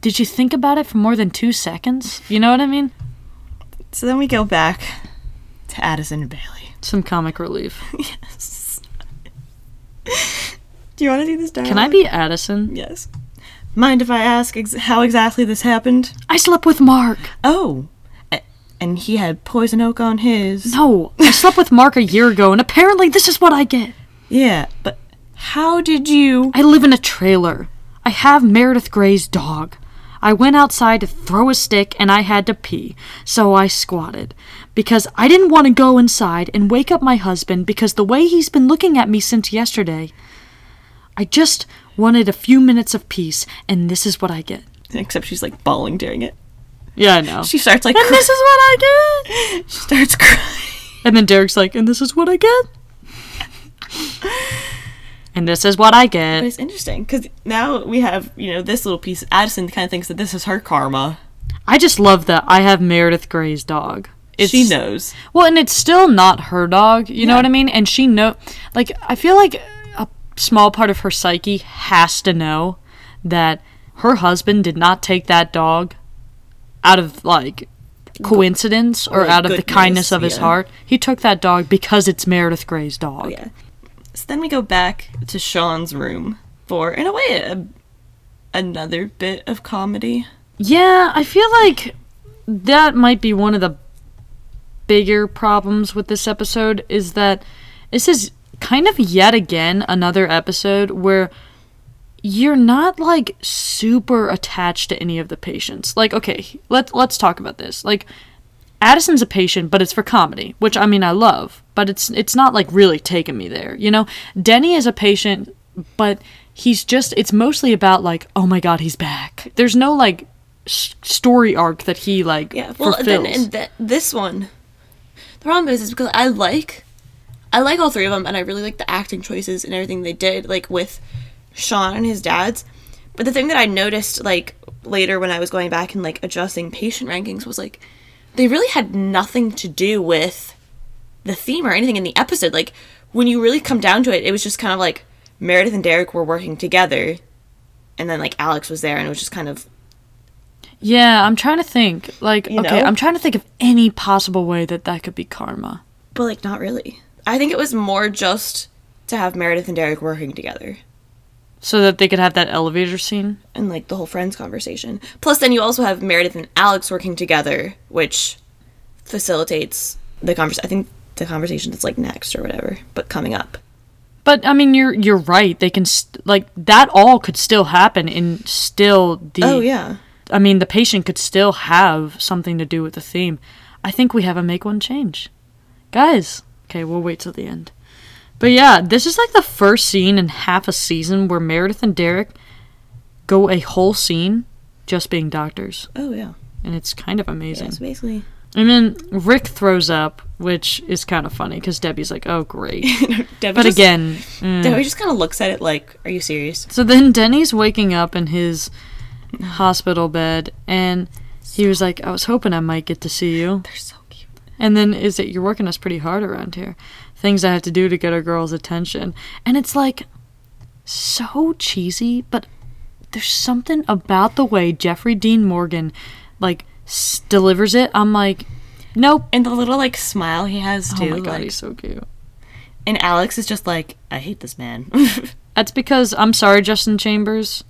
did you think about it for more than two seconds? You know what I mean? So then we go back to Addison and Bailey. Some comic relief. Yes. Do you want to do this dialogue? Can I be Addison? Yes. Mind if I ask ex- how exactly this happened? I slept with Mark. Oh, a- and he had poison oak on his. No, I slept with Mark a year ago, and apparently this is what I get. Yeah, but how did you? I live in a trailer. I have Meredith Grey's dog. I went outside to throw a stick and I had to pee, so I squatted. Because I didn't want to go inside and wake up my husband because the way he's been looking at me since yesterday. I just wanted a few minutes of peace, and this is what I get. Except she's like bawling during it. Yeah, I know. She starts like. and cry- this is what I get! she starts crying. And then Derek's like, and this is what I get? and this is what I But get. it's interesting because now we have you know this little piece. Addison kind of thinks that this is her karma. I just love that I have Meredith Grey's dog. It's, she knows. Well, and it's still not her dog. You know what I mean? And she know, like, I feel like a small part of her psyche has to know that her husband did not take that dog out of like coincidence or like, out of the kindness of his heart. He took that dog because it's Meredith Grey's dog. Oh yeah. So then we go back to Sean's room for, in a way, a, another bit of comedy. Yeah, I feel like that might be one of the bigger problems with this episode is that this is kind of yet again another episode where you're not like super attached to any of the patients. Like, okay, let's let's talk about this. Like Addison's a patient, but it's for comedy, which I mean I love, but it's it's not like really taking me there. You know, Denny is a patient, but he's just it's mostly about like, oh my god, he's back. There's no like s- story arc that he like Yeah. Well, fulfills. then and th- this one, the problem is, is because I like, I like all three of them, and I really like the acting choices and everything they did, like with Sean and his dad's. But the thing that I noticed, like later when I was going back and like adjusting patient rankings, was like they really had nothing to do with the theme or anything in the episode. Like when you really come down to it, it was just kind of like Meredith and Derek were working together, and then like Alex was there, and it was just kind of yeah, I'm trying to think. Like, You okay, know? I'm trying to think of any possible way that that could be karma. But like not really. I think it was more just to have Meredith and Derek working together So that they could have that elevator scene. and like the whole friends conversation. Plus then you also have Meredith and Alex working together, which facilitates the conversation. I think the conversation that's like next or whatever, but coming up. But I mean, you're you're right. They can st- like that. All could still happen, and still the. Oh yeah. I mean, the patient could still have something to do with the theme. I think we have a make one change, guys. Okay, we'll wait till the end. But yeah, this is like the first scene in half a season where Meredith and Derek go a whole scene just being doctors, Oh yeah. and it's kind of amazing. Yeah, so basically And then Rick throws up, which is kind of funny because Debbie's like, "Oh, great." Debbie But just, again, mm. Debbie just kind of looks at it like, "Are you serious?" So then Denny's waking up in his hospital bed, and he was like, "I was hoping I might get to see you." They're so cute. And then is it you're working us pretty hard around here? Things I have to do to get a girl's attention. And it's like so cheesy, but there's something about the way Jeffrey Dean Morgan like s- delivers it. I'm like, nope. And the little like smile he has too. Oh my god, like, he's so cute. and Alex is just like, I hate this man. That's because I'm sorry, Justin Chambers.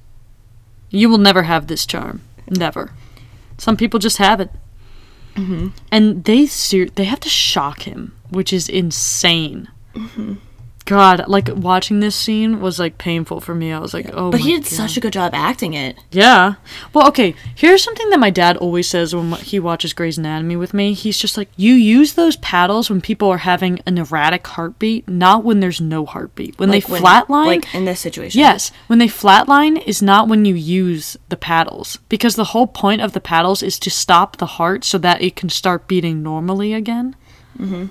You will never have this charm. Never. Some people just have it. Mm-hmm. And they ser- they have to shock him, which is insane. God, like watching this scene was like painful for me. I was like, oh, but he did God. such a good job acting it. Yeah. Well, okay. Here's something that my dad always says when he watches Grey's Anatomy with me. He's just like, you use those paddles when people are having an erratic heartbeat, not when there's no heartbeat. When Like they when- flatline, like in this situation. Yes, when they flatline is not when you use the paddles because the whole point of the paddles is to stop the heart so that it can start beating normally again. Mm-hmm.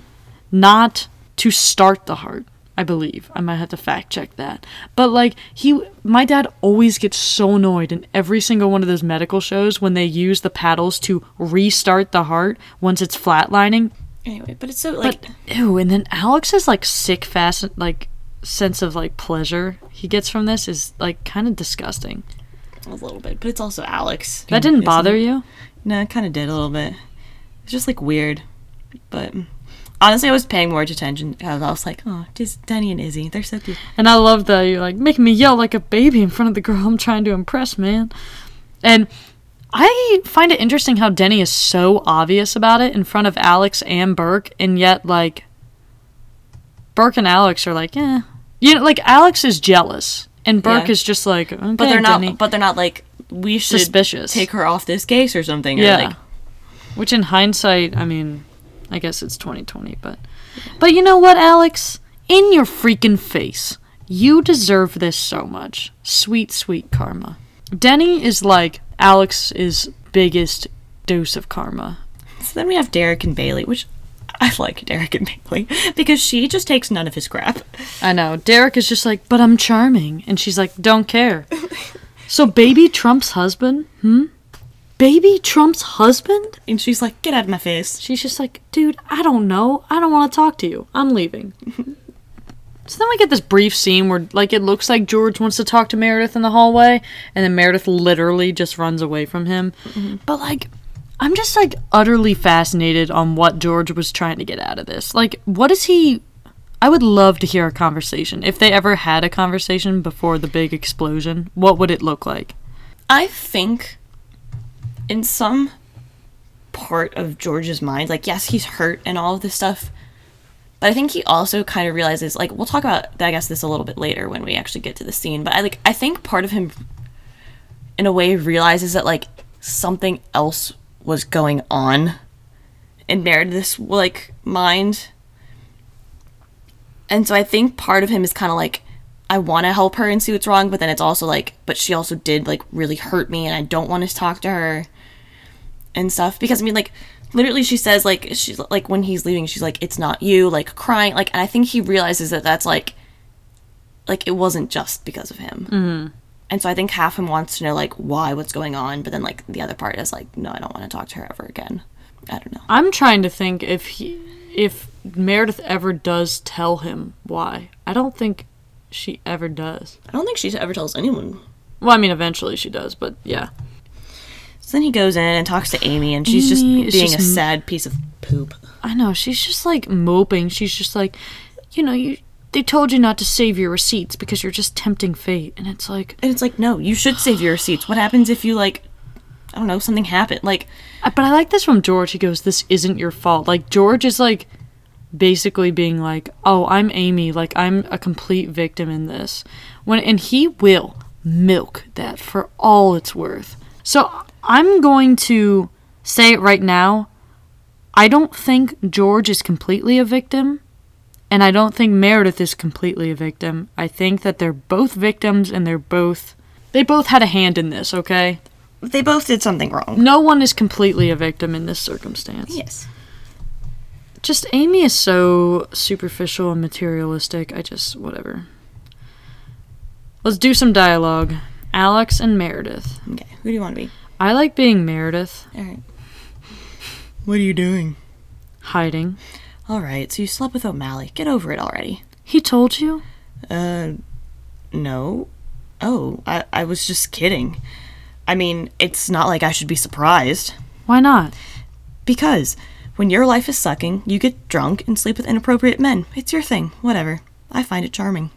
Not to start the heart. I believe I might have to fact check that, but like he, my dad always gets so annoyed in every single one of those medical shows when they use the paddles to restart the heart once it's flatlining. Anyway, but it's so like But ew, and then Alex's like sick, fast, like sense of like pleasure he gets from this is like kind of disgusting. a little bit, but it's also Alex. That didn't bother it? you? No, it kind of did a little bit. It's just like weird, but honestly, I was paying more attention. Because I was like, oh, just Denny and Izzie, they're so cute. And I love that you're like making me yell like a baby in front of the girl I'm trying to impress, man. And I find it interesting how Denny is so obvious about it in front of Alex and Burke, and yet like Burke and Alex are like, eh. You know, like Alex is jealous, and Burke Yeah. is just like, okay, But they're not. Denny. But they're not like we should Suspicious. take her off this case or something. Or Yeah. like, Which in hindsight, I mean, I guess it's 2020, but but you know what, Alex? In your freaking face. You deserve this so much. Sweet, sweet karma. Denny is like Alex's biggest dose of karma. so then we have Derek and Bailey, which I like Derek and Bailey because she just takes none of his crap. I know. Derek is just like, but I'm charming. And she's like, don't care. so, baby Trump's husband? Hmm? Baby Trump's husband? And she's like, "Get out of my face." She's just like, dude, I don't know. I don't want to talk to you. I'm leaving. so then we get this brief scene where, like, it looks like George wants to talk to Meredith in the hallway, and then Meredith literally just runs away from him. Mm-hmm. But, like, I'm just, like, utterly fascinated on what George was trying to get out of this. Like, what is he. I would love to hear a conversation. If they ever had a conversation before the big explosion, what would it look like? I think in some part of George's mind, like, yes, he's hurt and all of this stuff, but I think he also kind of realizes, like, we'll talk about, I guess, this a little bit later when we actually get to the scene, but I, like, I think part of him, in a way, realizes that, like, something else was going on in Meredith's, like, mind. And so I think part of him is kind of like, I want to help her and see what's wrong, but then it's also like, but she also did like really hurt me, and I don't want to talk to her and stuff because I mean, like, literally, she says like she's like when he's leaving, she's like, "It's not you," like crying, like, and I think he realizes that that's like, like it wasn't just because of him, mm-hmm. and so I think half him wants to know like why, what's going on, but then like the other part is like, no, I don't want to talk to her ever again. I don't know. I'm trying to think if he, if Meredith ever does tell him why. I don't think she ever does. I don't think she ever tells anyone. Well, I mean, eventually she does, but yeah. So then he goes in and talks to Amy, and she's Amy just being just a sad piece of poop. I know she's just like moping. She's just like, you know, you they told you not to save your receipts because you're just tempting fate, and it's like, And it's like, no, you should save your receipts. What happens if you like, I don't know, something happened? Like, uh, but I like this from George. He goes, "This isn't your fault." Like George is like basically being like, "Oh, I'm Amy. Like I'm a complete victim in this." When and he will milk that for all it's worth. So I'm going to say it right now. I don't think George is completely a victim, and I don't think Meredith is completely a victim. I think that they're both victims and they're both they both had a hand in this, okay? they both did something wrong. No one is completely a victim in this circumstance. Yes. Just Amy is so superficial and materialistic. I just whatever. Let's do some dialogue. Alex and Meredith. Okay, who do you want to be? I like being Meredith. All right. What are you doing? Hiding. Alright, so you slept with O'Malley. Get over it already. He told you? Uh, no. Oh, I, I was just kidding. I mean, it's not like I should be surprised. Why not? Because when your life is sucking, you get drunk and sleep with inappropriate men. It's your thing. Whatever. I find it charming.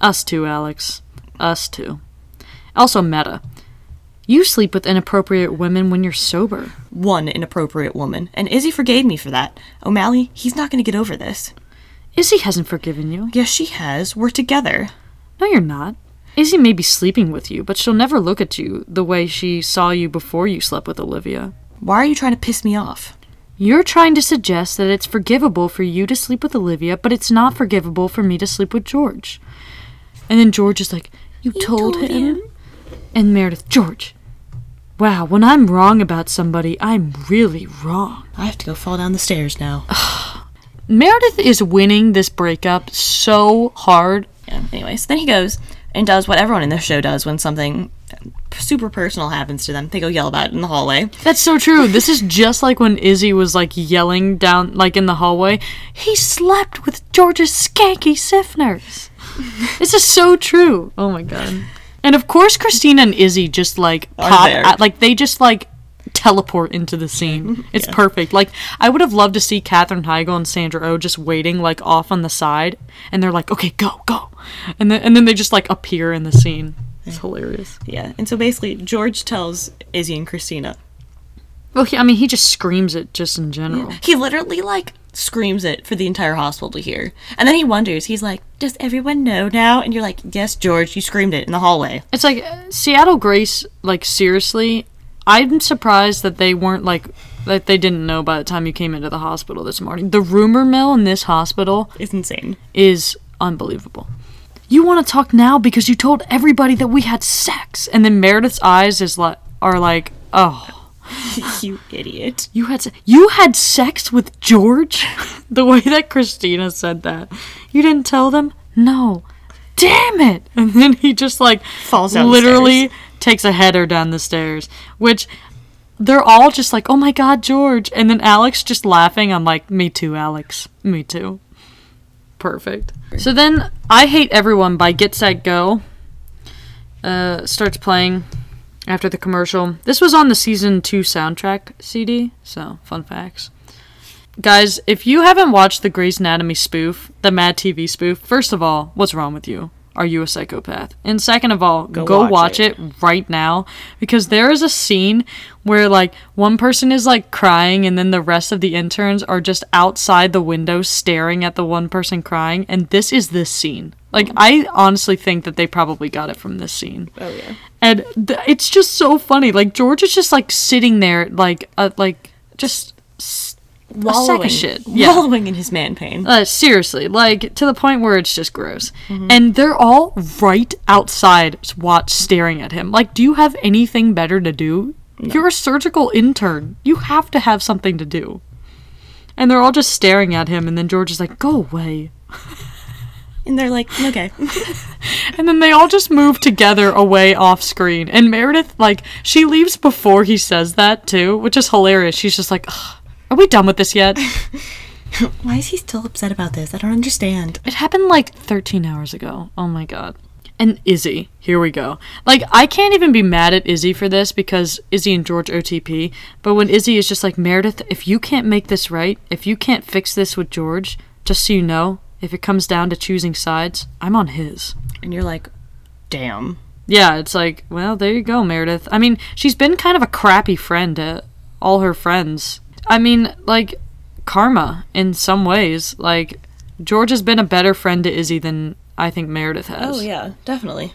Us too, Alex. Us too. Also, meta. You sleep with inappropriate women when you're sober. One inappropriate woman, and Izzie forgave me for that. O'Malley, he's not going to get over this. Izzie hasn't forgiven you. Yes, she has. We're together. No, you're not. Izzie may be sleeping with you, but she'll never look at you the way she saw you before you slept with Olivia. Why are you trying to piss me off? You're trying to suggest that it's forgivable for you to sleep with Olivia, but it's not forgivable for me to sleep with George. And then George is like, You told, told him? him. And Meredith, George. Wow, when I'm wrong about somebody, I'm really wrong. I have to go fall down the stairs now. Meredith is winning this breakup so hard. yeah, anyways, then he goes and does what everyone in this show does when something super personal happens to them. They go yell about it in the hallway. That's so true. This is just like when Izzie was like yelling down, like in the hallway, he slept with George's skanky Sifners. this is so true. Oh my god. And of course, Cristina and Izzie just like Are pop, there. at, like they just like teleport into the scene. It's perfect. Like I would have loved to see Katherine Heigl and Sandra Oh just waiting like off on the side, and they're like, "Okay, go, go," and then and then they just like appear in the scene. It's hilarious. Yeah, and so basically, George tells Izzie and Cristina. Well, he, I mean, he just screams it just in general. He literally, like, screams it for the entire hospital to hear. And then he wonders, he's like, Does everyone know now? And you're like, Yes, George, you screamed it in the hallway. It's like uh, Seattle Grace. Like seriously, I'm surprised that they weren't like that they didn't know by the time you came into the hospital this morning. The rumor mill in this hospital is insane. is unbelievable. You want to talk now because you told everybody that we had sex, and then Meredith's eyes is like are like, oh, you idiot. you had se- you had sex with George. the way that Cristina said that, you didn't tell them. No, damn it! And then he just like Falls down the literally takes a header down the stairs, which they're all just like, "Oh my god, George!" And then Alex just laughing. I'm like, "Me too, Alex. Me too." Perfect. So then, "I Hate Everyone" by Get Set Go uh, starts playing after the commercial. This was on the season two soundtrack CD. So fun facts. Guys, if you haven't watched the Grey's Anatomy spoof, the Mad TV spoof, first of all, what's wrong with you? Are you a psychopath? And second of all, go, watch watch, it. it. right now because there is a scene where like one person is like crying and then the rest of the interns are just outside the window staring at the one person crying and this is this scene. Like I honestly think that they probably got it from this scene. Oh, yeah. And th- it's just so funny. Like George is just like sitting there, like uh, like just s- of shit. Yeah. Wallowing in his man pain. Uh, seriously, like to the point where it's just gross. And they're all right outside, watch staring at him. Like, do you have anything better to do? You're a surgical intern. You have to have something to do. And they're all just staring at him, and then George is like, "Go away." And they're like, Okay. And then they all just move together away off screen. And Meredith, like, she leaves before he says that too, which is hilarious. She's just like, "Ugh, "Are we done with this yet?" Why is he still upset about this? I don't understand. It happened like 13 hours ago. Oh my god. And Izzie, here we go. Like, I can't even be mad at Izzie for this because Izzie and George OTP. But when Izzie is just like, Meredith, if you can't make this right, if you can't fix this with George, just so you know, if it comes down to choosing sides, I'm on his. And you're like, Damn. Yeah, it's like, well, there you go, Meredith. I mean, she's been kind of a crappy friend to all her friends. I mean, like, karma in some ways. Like, George has been a better friend to Izzie than I think Meredith has. Oh, yeah, definitely.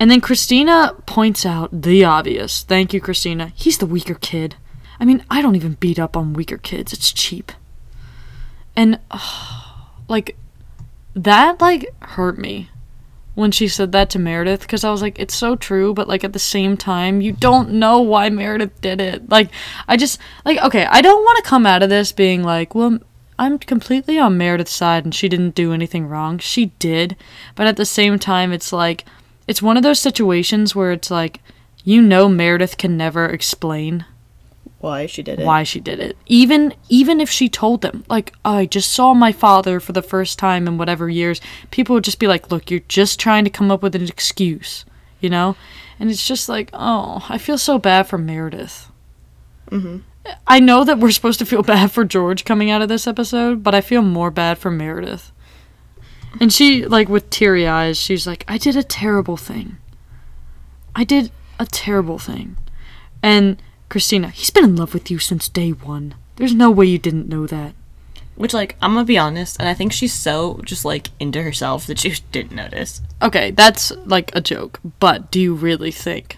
And then Cristina points out the obvious. Thank you, Cristina. He's the weaker kid. I mean, I don't even beat up on weaker kids. It's cheap. And like that like hurt me when she said that to Meredith because I was like it's so true but like at the same time you don't know why Meredith did it. Like I just like okay, I don't want to come out of this being like, well, I'm completely on Meredith's side and she didn't do anything wrong. She did. But at the same time it's like it's one of those situations where it's like you know Meredith can never explain why she did it. why she did it. Even even if she told them, like, I just saw my father for the first time in whatever years, people would just be like, Look, you're just trying to come up with an excuse, you know? And it's just like, oh, I feel so bad for Meredith. Mhm. I know that we're supposed to feel bad for George coming out of this episode, but I feel more bad for Meredith. And she, like, with teary eyes, she's like, I did a terrible thing. I did a terrible thing. And Cristina, he's been in love with you since day one. There's no way you didn't know that. Which, like, I'm gonna be honest, and I think she's so just like into herself that she didn't notice. Okay, that's like a joke, but do you really think?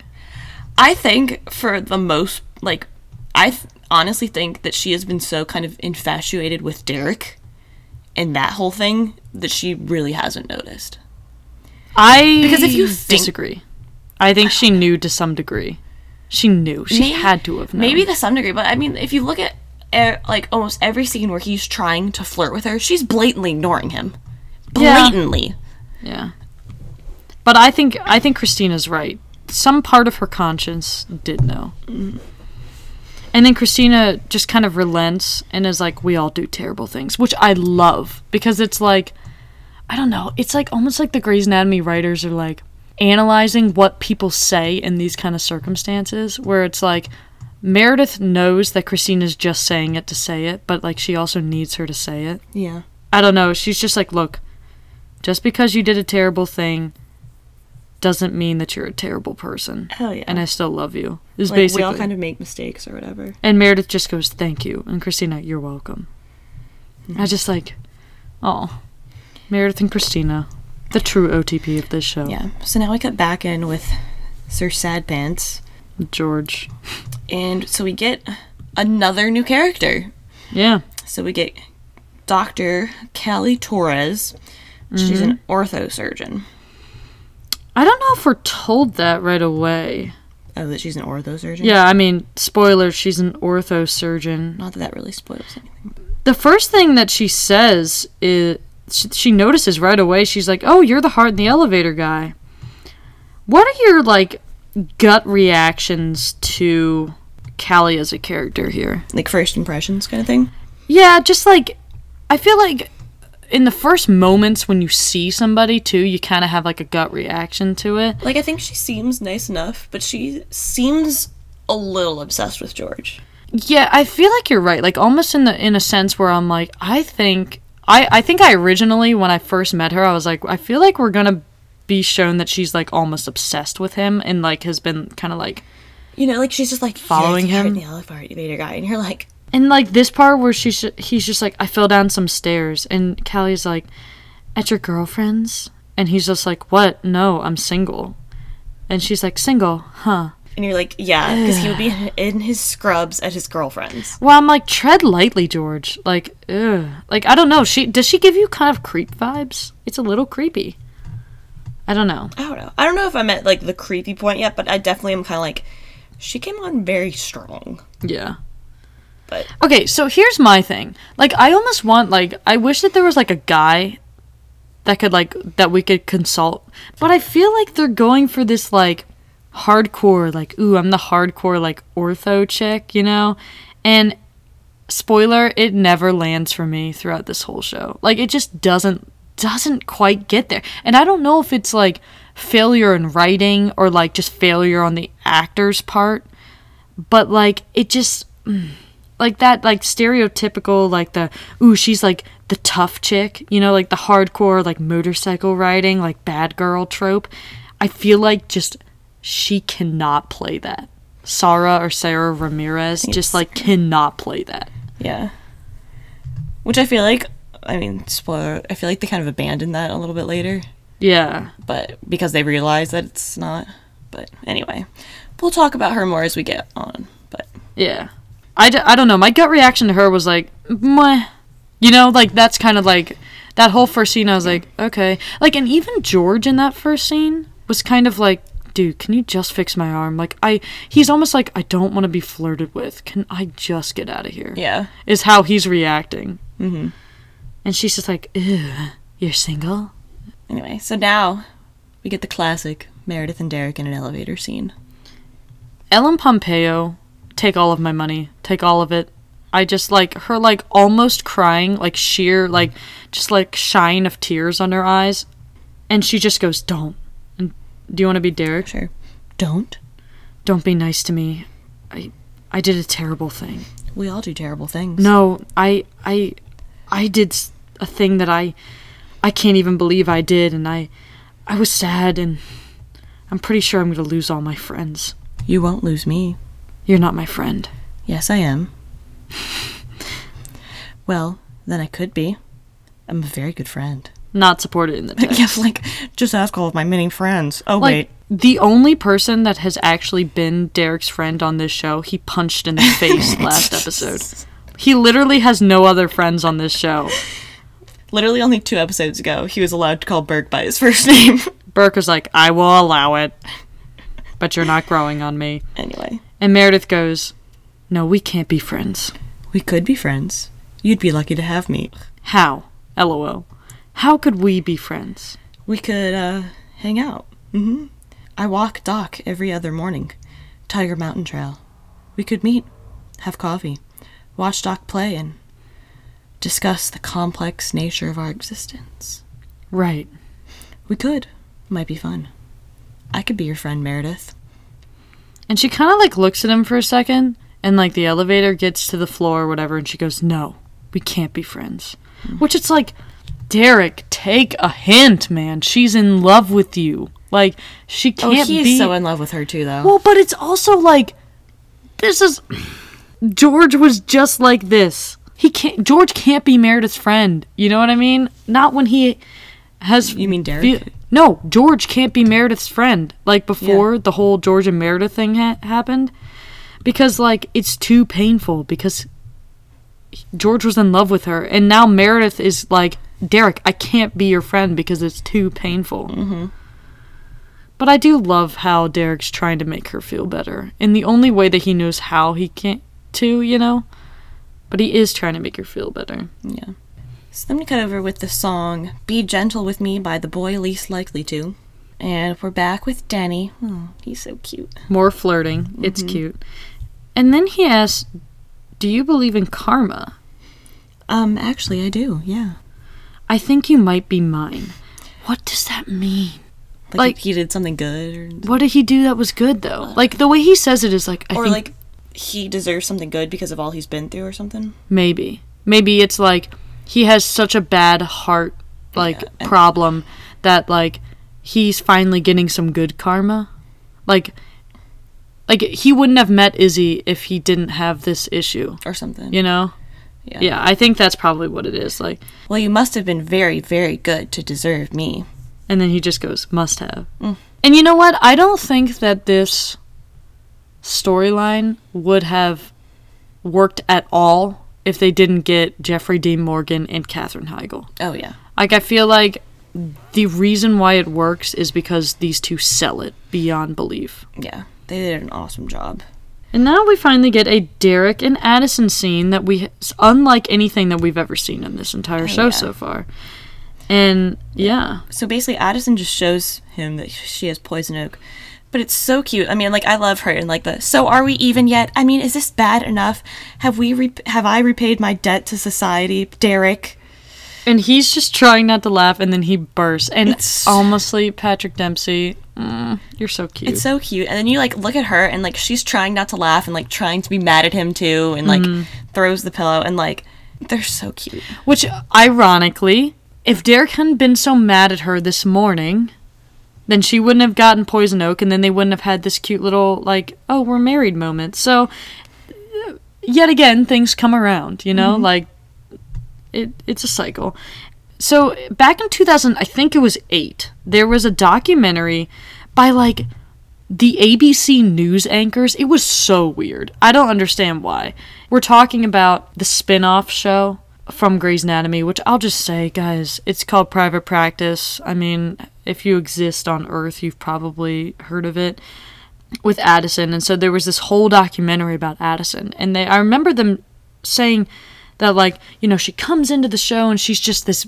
I think for the most, like, I th- honestly think that she has been so kind of infatuated with Derek and that whole thing that she really hasn't noticed. I Because if you think- disagree, I think she knew to some degree. She knew. She Maybe- had to have known. Maybe to some degree, but I mean, if you look at uh, like almost every scene where he's trying to flirt with her, she's blatantly ignoring him. Blatantly. Yeah. But I think I think Cristina's right. Some part of her conscience did know. And then Cristina just kind of relents and is like, "We all do terrible things," which I love because it's like, I don't know, it's like almost like the Grey's Anatomy writers are like analyzing what people say in these kind of circumstances, where it's like Meredith knows that Cristina's just saying it to say it, but like she also needs her to say it. Yeah. I don't know. She's just like, look, just because you did a terrible thing doesn't mean that you're a terrible person. Hell yeah. And I still love you. Is like, basically. we all kind of make mistakes or whatever. and Meredith just goes, thank you. And Cristina, you're welcome. I mm-hmm. just like, oh, Meredith and Cristina, the true OTP of this show. Yeah. So now we cut back in with Sir Sad Pants, George. and so we get another new character. Yeah. So we get Dr. Callie Torres. She's an mm-hmm. ortho surgeon. I don't know if we're told that right away. Oh, that she's an ortho surgeon? Yeah, I mean, spoiler, she's an ortho surgeon. Not that that really spoils anything. the first thing that she says is she, she notices right away she's like oh you're the heart in the elevator guy what are your like gut reactions to callie as a character here Like first impressions kind of thing? yeah just like i feel like in the first moments when you see somebody too you kind of have like a gut reaction to it Like, I think she seems nice enough, but she seems a little obsessed with George. Yeah, I feel like you're right. Like almost in the in a sense where I'm like, I think I I think I originally when I first met her, I was like, I feel like we're gonna be shown that she's like almost obsessed with him and like has been kind of like You know, like she's just like Following "Yes, him? the elevator guy, and you're like, and like this part where she's he's just like I fell down some stairs and Callie's like at your girlfriend's? And he's just like what? No I'm single. And she's like single? Huh and you're like, yeah, because he would be in- his scrubs at his girlfriend's. well I'm like tread lightly George like ugh like I don't know she does she give you kind of creep vibes it's a little creepy I don't know I don't know. I don't know if I'm at like the creepy point yet, but I definitely am kind of like, she came on very strong. yeah But Okay, so here's my thing. Like I almost want like I wish that there was like a guy that could like that we could consult. But I feel like they're going for this like hardcore like ooh, I'm the hardcore like ortho chick, you know? And spoiler, it never lands for me throughout this whole show. Like it just doesn't doesn't quite get there. And I don't know if it's like failure in writing or like just failure on the actor's part, but like it just mm, like that like stereotypical like the ooh she's like the tough chick you know like the hardcore like motorcycle riding like bad girl trope i feel like just she cannot play that. Sara or Sara Ramirez just like cannot play that. Yeah. Which I feel like, I mean, spoiler, I feel like they kind of abandoned that a little bit later, yeah. But because they realize that it's not. But anyway, we'll talk about her more as we get on. But. Yeah. I, d- I don't know. My gut reaction to her was like Meh. you know like that's kind of like that whole first scene i was like okay. Like and even george in that first scene was kind of like dude can you just fix my arm like i he's almost like i don't want to be flirted with can i just get out of here yeah. is how he's reacting Mm-hmm. and she's just like ew you're single Anyway, so now we get the classic Meredith and Derek in an elevator scene. ellen pompeo take all of my money. Take all of it. I just like her like almost crying, like sheer like just like shine of tears on her eyes. And she just goes, "Don't." Do you want to be Derek? Sure. Don't. Don't be nice to me. I I did a terrible thing. We all do terrible things. No, I I I did a thing that I I can't even believe I did and I I was sad and I'm pretty sure I'm going to lose all my friends. You won't lose me. You're not my friend. Yes, I am. well, then I could be. I'm a very good friend. Not supported in the text. yes, like, just ask all of my many friends. Oh, like wait. the only person that has actually been Derek's friend on this show, he punched in the face last episode. He literally has no other friends on this show. Literally only two episodes ago, he was allowed to call Burke by his first name. Burke was like, "I will allow it, but you're not growing on me." anyway, And Meredith goes, "No, we can't be friends." we could be friends. You'd be lucky to have me. How? LOL. How could we be friends? We could, uh, hang out. Mm-hmm. I walk Doc every other morning. Tiger Mountain Trail. We could meet, have coffee, watch Doc play, and discuss the complex nature of our existence. Right. We could. Might be fun. I could be your friend, Meredith. And she kind of like looks at him for a second, and like the elevator gets to the floor or whatever, and she goes, No, we can't be friends. Which it's like, Derek, take a hint, man. She's in love with you. Like, she Oh, can't he is be. so in love with her too, though. well, but it's also like, this is. George was just like this. He can't. George can't be Meredith's friend. You know what I mean? Not when he has. You mean Derek? fe- no, George can't be Meredith's friend. Like before the whole George and Meredith thing ha- happened, because like it's too painful. Because George was in love with her, and now Meredith is like Derek. I can't be your friend because it's too painful. Mm-hmm. But I do love how Derek's trying to make her feel better, in the only way that he knows how he can to, you know. But he is trying to make her feel better. Yeah. So then we cut over with the song Be Gentle With Me by the boy least likely to. And we're back with Danny. Oh, he's so cute. More flirting. It's cute. And then he asks, Do you believe in karma? Um, actually, I do, yeah. I think you might be mine. What does that mean? Like, Like- he did something good, or, What did he do that was good, though? Like, the way he says it is like, I or think like he deserves something good because of all he's been through, or something. maybe. Maybe it's like he has such a bad heart, like, Yeah, problem that, like, he's finally getting some good karma. Like, like he wouldn't have met Izzie if he didn't have this issue, Or something. you know? Yeah. Yeah, I think that's probably what it is. Like, Well, you must have been very, very good to deserve me. And then he just goes, must have. Mm. And you know what? I don't think that this storyline would have worked at all if they didn't get Jeffrey Dean Morgan and Katherine Heigl. Oh, yeah. Like, I feel like the reason why it works is because these two sell it beyond belief. Yeah. They did an awesome job. And now we finally get a Derek and Addison scene that we, unlike anything that we've ever seen in this entire show yeah. so far. And yeah, So basically, Addison just shows him that she has poison oak. But it's so cute. I mean, like I love her and like the. So are we even yet? I mean, is this bad enough? Have we? Re- have I repaid my debt to society, Derek? And he's just trying not to laugh, and then he bursts. And It's- honestly, Patrick Dempsey, mm, you're so cute. It's so cute. And then you like look at her and like she's trying not to laugh and like trying to be mad at him too, and like throws the pillow and like they're so cute. Which, ironically, if Derek hadn't been so mad at her this morning, then she wouldn't have gotten poison oak, and then they wouldn't have had this cute little like, oh, we're married moment. So, yet again, things come around. You know, like it. It's a cycle. So back in 2000, I think it was eight. There was a documentary by like the ABC news anchors. It was so weird. I don't understand why. We're talking about the spin off show from Grey's Anatomy, which I'll just say, guys, it's called Private Practice. I mean, if you exist on Earth, you've probably heard of it with Addison. And so there was this whole documentary about Addison. And they I remember them saying that like, you know, she comes into the show and she's just this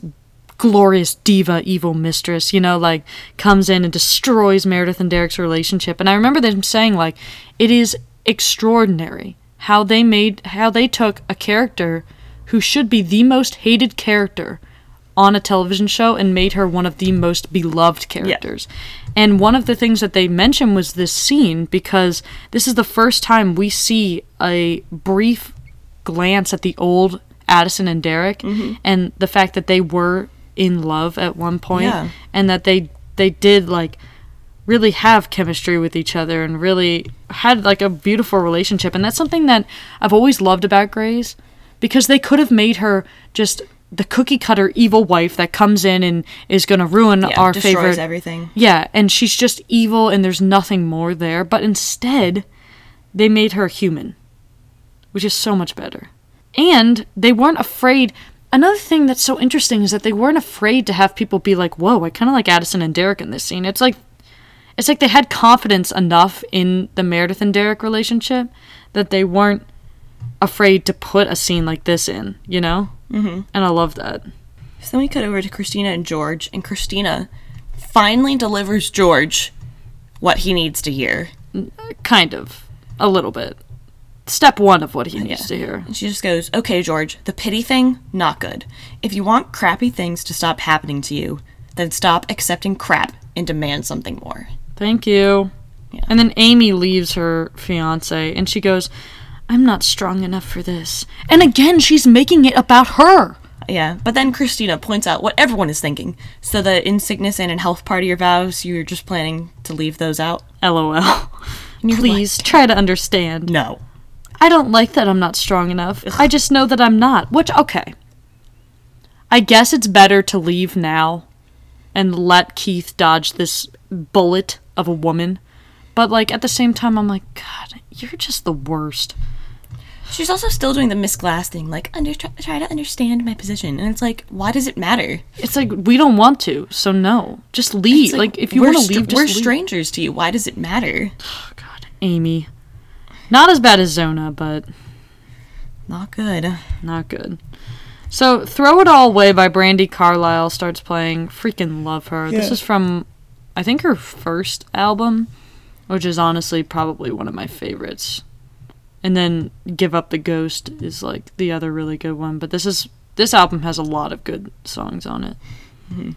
glorious diva evil mistress, you know, like comes in and destroys Meredith and Derek's relationship. And I remember them saying like it is extraordinary how they made how they took a character who should be the most hated character on a television show and made her one of the most beloved characters. And one of the things that they mentioned was this scene because this is the first time we see a brief glance at the old Addison and Derek mm-hmm. and the fact that they were in love at one point Yeah. and that they they did like really have chemistry with each other and really had like a beautiful relationship and that's something that I've always loved about Grey's because they could have made her just the cookie cutter evil wife that comes in and is going to ruin Yeah, our destroys favorite everything. yeah, and she's just evil and there's nothing more there. But instead, they made her human, which is so much better. And they weren't afraid. Another thing that's so interesting is that they weren't afraid to have people be like, "Whoa, I kind of like Addison and Derek in this scene." It's like, it's like they had confidence enough in the Meredith and Derek relationship that they weren't afraid to put a scene like this in. You know, mm-hmm. and I love that. So then we cut over to Cristina and George, and Cristina finally delivers George what he needs to hear. Kind of, a little bit. Step one of what he needs Yeah. to hear. And she just goes, Okay, George, the pity thing, not good. If you want crappy things to stop happening to you, then stop accepting crap and demand something more. Thank you. Yeah. And then Amy leaves her fiance and she goes, I'm not strong enough for this. And again, she's making it about her. Yeah, but then Cristina points out what everyone is thinking. So the in sickness and in health part of your vows, you're just planning to leave those out? LOL. you're Please try to understand. No. I don't like that I'm not strong enough. I just know that I'm not. Which, okay. I guess it's better to leave now and let Keith dodge this bullet of a woman. But, like, at the same time, I'm like, God, you're just the worst. She's also still doing the Miss Glass thing, like under try, to understand my position, and it's like, why does it matter? It's like, we don't want to, so no. Just leave. It's Like, if you we're want to leave, just we're leave. strangers to you. Why does it matter? Oh, God, Amy. Not as bad as Zona, but Not good. not good. So, Throw It All Away by Brandi Carlile starts playing. Freaking love her. This is from, I think, her first album, which is honestly probably one of my favorites. And then Give Up the Ghost is like the other really good one. But this is this album has a lot of good songs on it. Mm-hmm.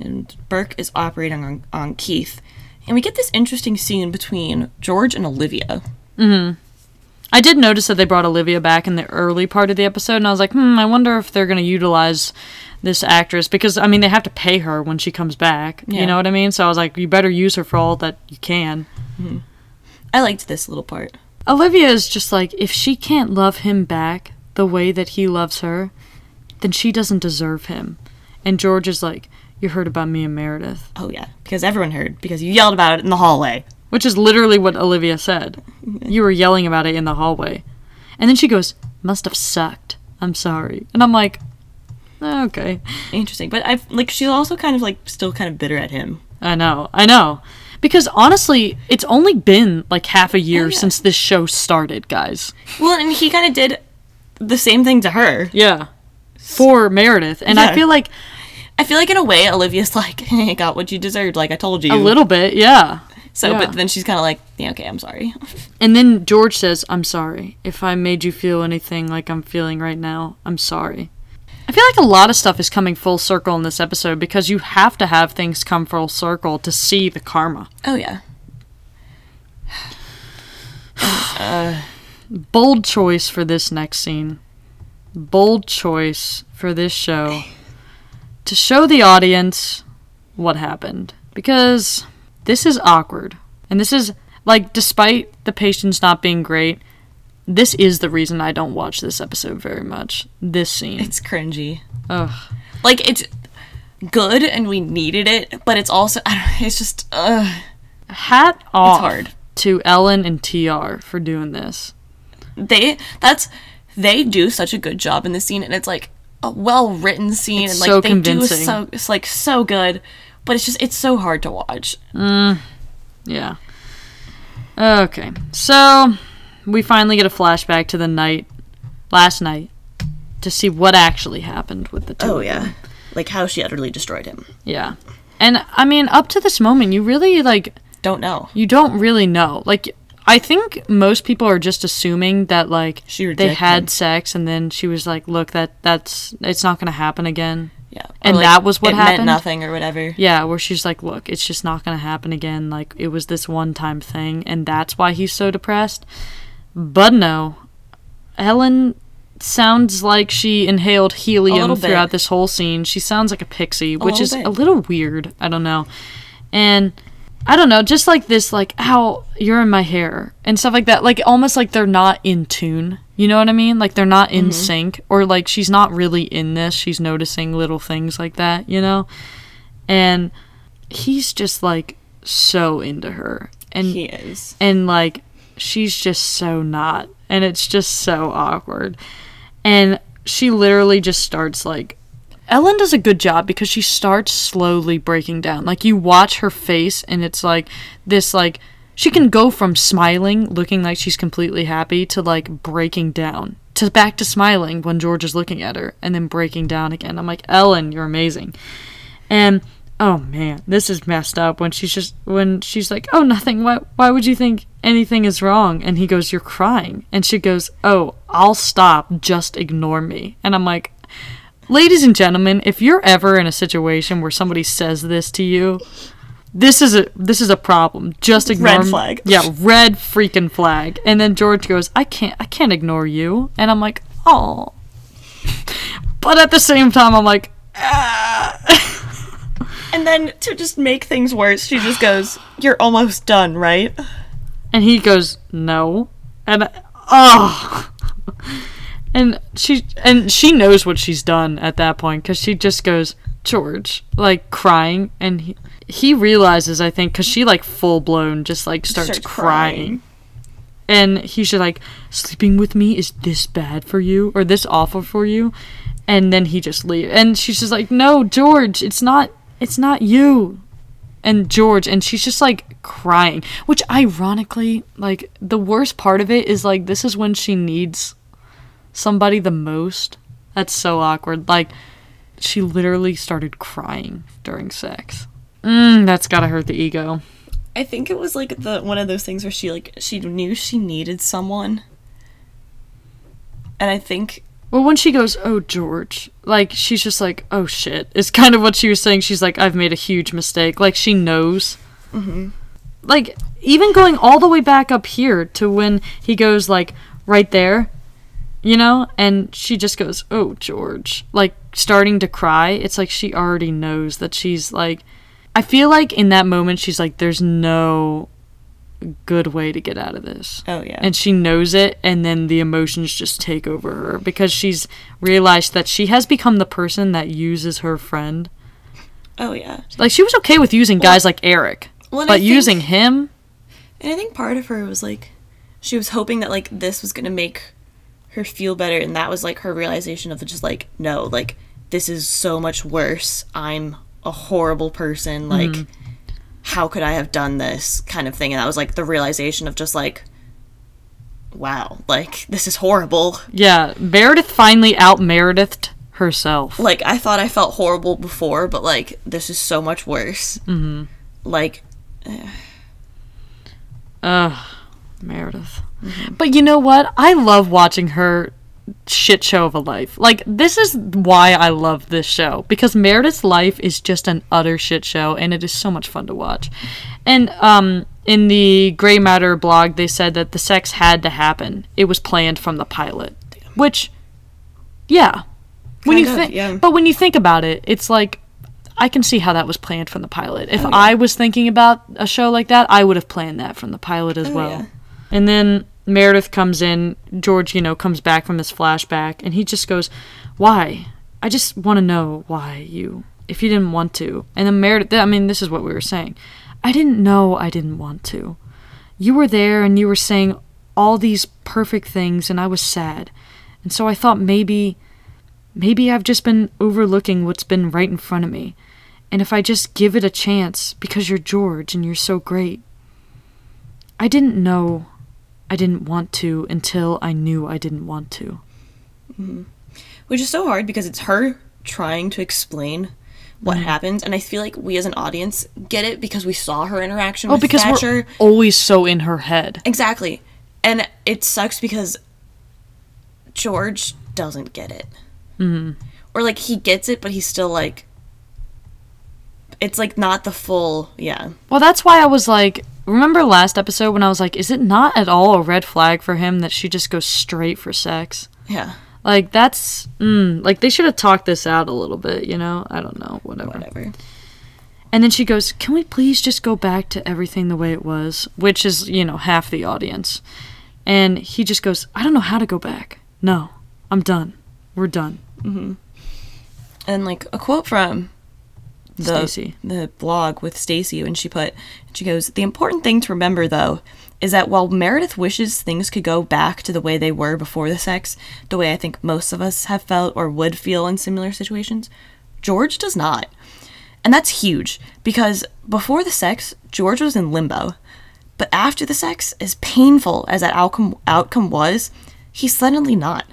And Burke is operating on, on Keith, and we get this interesting scene between George and Olivia. I did notice that they brought Olivia back in the early part of the episode, and I was like, hmm, I wonder if they're going to utilize this actress because, I mean, they have to pay her when she comes back. Yeah. You know what I mean? So I was like, you better use her for all that you can. I liked this little part. Olivia is just like, if she can't love him back the way that he loves her, then she doesn't deserve him. And George is like, you heard about me and Meredith. Oh yeah, because everyone heard because you yelled about it in the hallway. Which is literally what Olivia said. You were yelling about it in the hallway. And then she goes, must have sucked. I'm sorry. And I'm like, "Eh, okay. Interesting, but I've like she's also kind of like still kind of bitter at him. I know. I know. Because honestly, it's only been like half a year Oh, yeah. since this show started, guys. Well, and he kind of did the same thing to her. Yeah. For Meredith. And I feel like I feel like in a way, Olivia's like, "Hey, got what you deserved." Like I told you. a little bit, yeah. So, yeah. but then she's kind of like, "Yeah, okay, I'm sorry." And then George says, I'm sorry. If I made you feel anything like I'm feeling right now, I'm sorry. I feel like a lot of stuff is coming full circle in this episode because you have to have things come full circle to see the karma. oh yeah. Bold choice for this next scene. Bold choice for this show to show the audience what happened. Because this is awkward. And this is, like, despite the patients not being great, this is the reason I don't watch this episode very much. This scene. It's cringy. Ugh. Like it's good and we needed it, but it's also I don't, it's just uh Hat off hard. to Ellen and TR for doing this. they that's they do such a good job in this scene and it's like a well written scene It's and like so they convincing. do so it's like so good, but it's just it's so hard to watch. Mm, Yeah. Okay. So we finally get a flashback to the night last night to see what actually happened with the two. Oh yeah. Like how she utterly destroyed him. Yeah. And I mean, up to this moment, you really like Don't know. you don't really know. Like I think most people are just assuming that like She they had him. sex and then she was like, "Look, that that's it's not going to happen again." Yeah. And that was what it happened? meant nothing or whatever. Yeah, where she's like, "Look, it's just not going to happen again. Like it was this one-time thing and that's why he's so depressed." But no. Ellen sounds like she inhaled helium throughout this whole scene. She sounds like a pixie, which little is bit. a little weird. I don't know. And I don't know, just like this, like how you're in my hair and stuff like that. Like almost like they're not in tune. You know what I mean? Like they're not in mm-hmm. sync, or like she's not really in this. She's noticing little things like that, you know? And he's just like so into her. And He is. and like she's just so not and it's just so awkward and she literally just starts like ellen does a good job because she starts slowly breaking down like you watch her face and it's like this like she can go from smiling looking like she's completely happy to like breaking down to back to smiling when george is looking at her and then breaking down again i'm like ellen you're amazing and oh man, this is messed up when she's just when she's like, "Oh, nothing. Why why would you think anything is wrong?" And he goes, "You're crying." And she goes, "Oh, I'll stop. Just ignore me." And I'm like, "Ladies and gentlemen, if you're ever in a situation where somebody says this to you, this is a this is a problem. Just ignore Red me." flag. Yeah, red freaking flag. And then George goes, "I can't I can't ignore you." And I'm like, "Oh." But at the same time, I'm like, ah. And then to just make things worse, she just goes, "You're almost done, right?" And he goes, "No." And oh. And she and she knows what she's done at that point cuz she just goes, "George," like crying and he, he realizes I think cuz she like full blown just like starts, Starts crying. crying. And he's just like, "Sleeping with me is this bad for you or this awful for you?" And then he just leaves. And she's just like, "No, George, it's not it's not you." and George, and she's just like crying. Which, ironically, like the worst part of it is like this is when she needs somebody the most. That's so awkward. Like, she literally started crying during sex. Mm, that's gotta hurt the ego. I think it was like the one of those things where she like she knew she needed someone. And I think Well, when she goes, "Oh, George," like she's just like, "Oh shit," it's kind of what she was saying. She's like, "I've made a huge mistake." Like she knows. Mm-hmm. Like even going all the way back up here to when he goes like right there, you know, and she just goes, "Oh, George," like starting to cry. It's like she already knows that she's like. I feel like in that moment she's like, "There's no good way to get out of this." oh yeah. and she knows it and then the emotions just take over her because she's realized that she has become the person that uses her friend oh yeah. like she was okay with using guys like eric Well, but think- using him And I think part of her was like she was hoping that like this was gonna make her feel better and that was like her realization of just like, no, like this is so much worse. I'm a horrible person, like how could I have done this kind of thing? And that was like the realization of just like wow, like this is horrible. yeah meredith finally out meredithed herself Like I thought I felt horrible before, but like this is so much worse. Mm-hmm. Like Ugh, Meredith. But you know what? I love watching her shit show of a life. Like this is why I love this show because Meredith's life is just an utter shit show and it is so much fun to watch. And um in the Grey Matter blog they said that the sex had to happen. It was planned from the pilot. Which yeah. When you Kind think yeah. but when you think about it, it's like I can see how that was planned from the pilot. If I was thinking about a show like that, I would have planned that from the pilot as well. yeah. And then Meredith comes in, George, you know, comes back from his flashback, and he just goes, Why? I just want to know why you, if you didn't want to. And then Meredith, I mean, this is what we were saying. I didn't know I didn't want to. You were there and you were saying all these perfect things, and I was sad. And so I thought maybe, maybe I've just been overlooking what's been right in front of me. And if I just give it a chance because you're George and you're so great. I didn't know I didn't want to until I knew I didn't want to. which is so hard because it's her trying to explain what happens, and I feel like we as an audience get it because we saw her interaction Oh, with because Thatcher. we're always so in her head. Exactly. And it sucks because George doesn't get it. Mm-hmm. Or like he gets it, but he's still like. It's like not the full. Yeah. Well, that's why I was like, remember last episode when I was like, is it not at all a red flag for him that she just goes straight for sex? Yeah. Like that's mm, like they should have talked this out a little bit, you know? I don't know, whatever. Whatever. And then she goes, "Can we please just go back to everything the way it was?" Which is, you know, half the audience. And he just goes, "I don't know how to go back. No. I'm done. We're done." And like a quote from the Stacy. the blog with Stacy when she put she goes, "The important thing to remember though is that while Meredith wishes things could go back to the way they were before the sex, the way I think most of us have felt or would feel in similar situations, George does not." And that's huge because before the sex, George was in limbo. But after the sex, as painful as that outcome outcome was, he's suddenly not.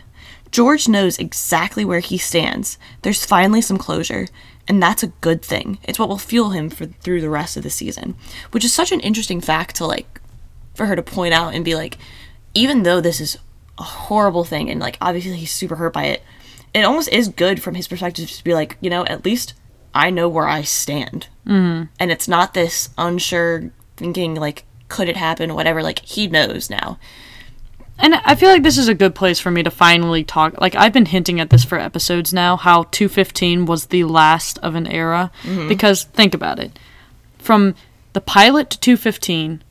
George knows exactly where he stands. There's finally some closure, and that's a good thing. It's what will fuel him for through the rest of the season, which is such an interesting fact to like for her to point out and be like, even though this is a horrible thing and like obviously he's super hurt by it, it almost is good from his perspective to be like, you know, at least I know where I stand, mm. and it's not this unsure thinking like could it happen, whatever. Like he knows now. And I feel like this is a good place for me to finally talk. Like I've been hinting at this for episodes now, how 215 was the last of an era. Mm-hmm. Because think about it, from the pilot to 215,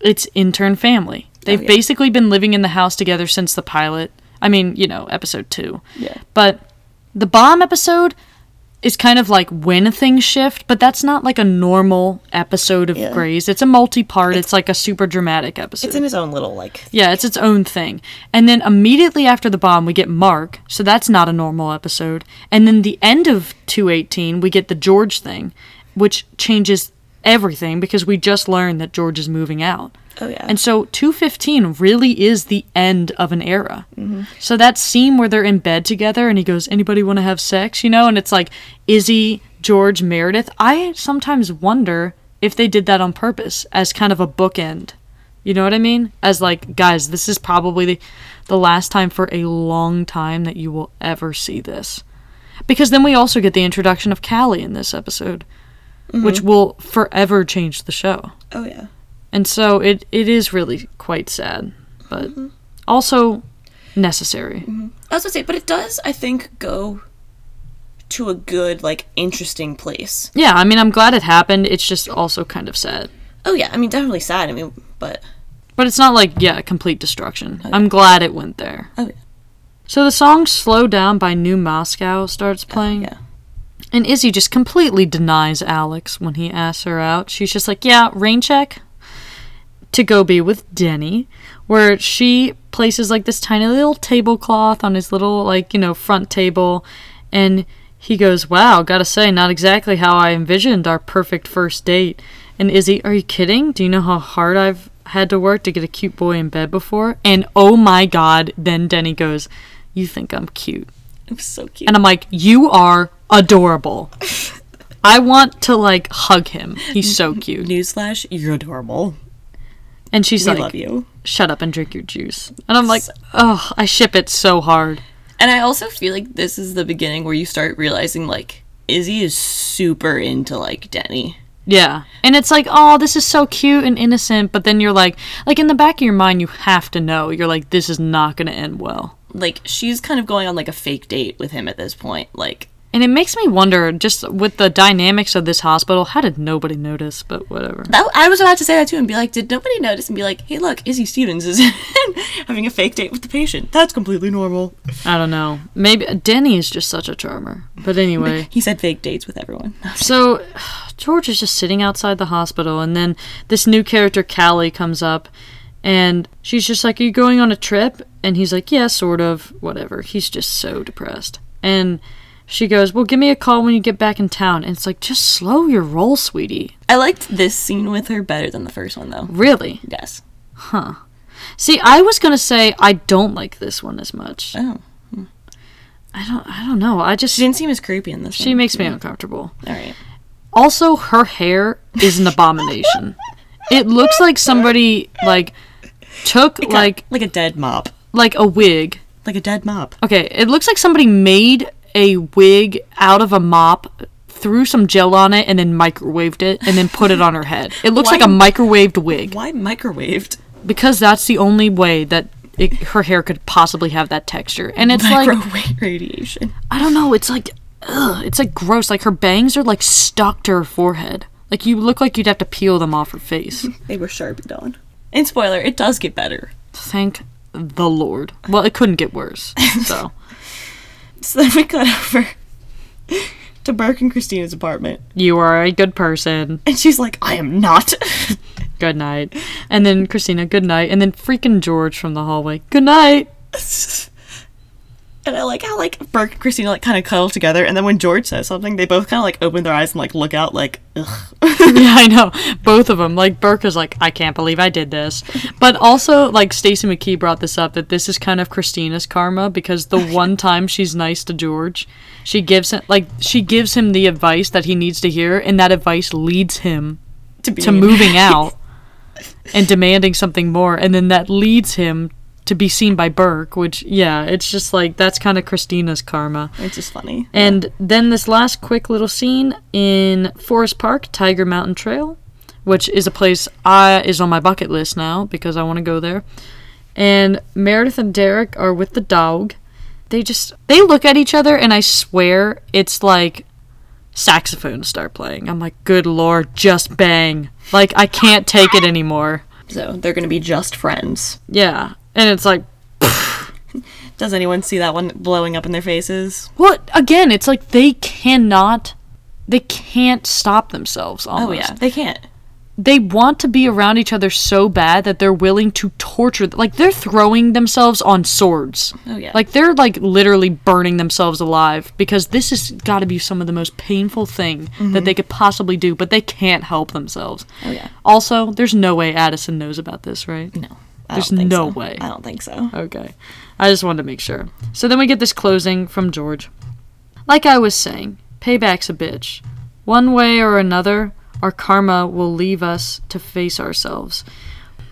it's intern family. Oh, They've yeah. basically been living in the house together since the pilot. I mean, you know, episode two. Yeah. But the bomb episode is kind of like when things shift, but that's not like a normal episode of Yeah. Grey's. It's a multi-part. It's, like a super dramatic episode. It's in his own little like Yeah, it's its own thing. And then immediately after the bomb, we get Mark, so that's not a normal episode. And then the end of 218, we get the George thing, which changes everything because we just learned that George is moving out. Oh yeah. And so 215 really is the end of an era. Mm-hmm. So that scene where they're in bed together and he goes, Anybody want to have sex? You know, and it's like Izzie, George, Meredith. I sometimes wonder if they did that on purpose as kind of a bookend. You know what I mean? As like, guys, this is probably the, the last time for a long time that you will ever see this. Because then we also get the introduction of Callie in this episode, mm-hmm. which will forever change the show. oh yeah. And so it, it is really quite sad, but mm-hmm. also necessary. Mm-hmm. I was gonna say, but it does, I think, go to a good, like, interesting place. Yeah, I mean, I'm glad it happened. It's just also kind of sad. Oh yeah, I mean, definitely sad. I mean, but But it's not like, yeah, complete destruction. Oh, I'm glad it went there. oh yeah, So the song Slow Down by New Moscow starts oh, playing. yeah. And Izzy just completely denies Alex when he asks her out. She's just like, yeah, rain check to go be with Denny, where she places like this tiny little tablecloth on his little, like, you know, front table. And he goes, wow, gotta say, not exactly how I envisioned our perfect first date. And Izzie, are you kidding? Do you know how hard I've had to work to get a cute boy in bed before? And oh my god, then Denny goes, you think I'm cute. I'm so cute. And I'm like, you are adorable. I want to like hug him. He's so cute. Newsflash: You're adorable. And she's We like, love you. shut up and drink your juice. And I'm like, oh, I ship it so hard. And I also feel like this is the beginning where you start realizing like Izzie is super into like Denny. Yeah. And it's like, oh, this is so cute and innocent. But then you're like, like in the back of your mind, you have to know. You're like, this is not going to end well. Like she's kind of going on like a fake date with him at this point. Like And it makes me wonder, just with the dynamics of this hospital, how did nobody notice? But whatever. that, I was about to say that too and be like, did nobody notice? And be like, hey, look, Izzie Stevens is having a fake date with the patient. That's completely normal. I don't know. Maybe Denny is just such a charmer. But anyway. He said fake dates with everyone. So George is just sitting outside the hospital, and then this new character, Callie, comes up, and she's just like, Are you going on a trip? And he's like, Yeah, sort of, whatever. He's just so depressed. And she goes, Well, give me a call when you get back in town. And it's like, Just slow your roll, sweetie. I liked this scene with her better than the first one though. Really? Yes. Huh. See, I was going to say I don't like this one as much. Oh. Hmm. I don't I don't know. I just She didn't seem as creepy in this. she one. makes me hmm. uncomfortable. All right. Also, her hair is an abomination. it looks like somebody like took like like a dead mop. like a wig. Like a dead mop. Okay, it looks like somebody made a wig out of a mop, threw some gel on it, and then microwaved it, and then put it on her head. It looks Why- like a microwaved wig Why microwaved? because that's the only way that it, her hair could possibly have that texture. And it's like Microwave radiation. I don't know. It's like, ugh, it's like gross. Like her bangs are like stuck to her forehead. Like you look like you'd have to peel them off her face. They were sharpied on. And spoiler, it does get better. Thank the Lord. Well, it couldn't get worse. So So then we cut over to Burke and Cristina's apartment. you are a good person. And she's like, I am not. Good night. And then Cristina, good night. And then freaking George from the hallway, good night. and I like how like Burke and Cristina like kind of cuddle together, and then when George says something, they both kind of like open their eyes and like look out like, ugh. yeah, I know. Both of them. Like Burke is like, I can't believe I did this. But also, like Stacy McKee brought this up that this is kind of Cristina's karma because the one time she's nice to George, she gives him like she gives him the advice that he needs to hear, and that advice leads him to to moving out and demanding something more, and then that leads him to be seen by Burke. Which, yeah, it's just like that's kind of Cristina's karma. It's just funny. And then this last quick little scene in Forest Park, Tiger Mountain Trail, which is a place I is on my bucket list now because I want to go there. And Meredith and Derek are with the dog. They just they look at each other and I swear it's like saxophones start playing. I'm like, "Good lord, just bang." Like I can't take it anymore. So they're gonna be just friends. Yeah. And it's like Does anyone see that one blowing up in their faces? what again, it's like they cannot they can't stop themselves almost. Oh yeah, they can't. they want to be around each other so bad that they're willing to torture like they're throwing themselves on swords Oh yeah. like they're like literally burning themselves alive because this has got to be some of the most painful thing that mm-hmm. they could possibly do but they can't help themselves oh yeah. also there's no way addison knows about this right No. I There's no so. way. I don't think so. Okay. I just wanted to make sure. So then we get this closing from George. Like I was saying, payback's a bitch. One way or another, our karma will leave us to face ourselves.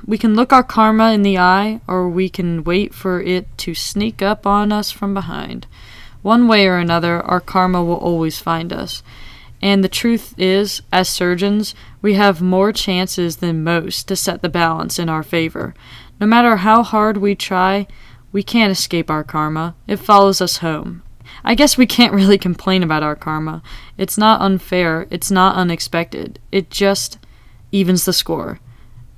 We can look our karma in the eye, or we can wait for it to sneak up on us from behind. One way or another, our karma will always find us. And the truth is, as surgeons, we have more chances than most to set the balance in our favor. No matter how hard we try, we can't escape our karma. It follows us home. I guess we can't really complain about our karma. It's not unfair, it's not unexpected. It just evens the score.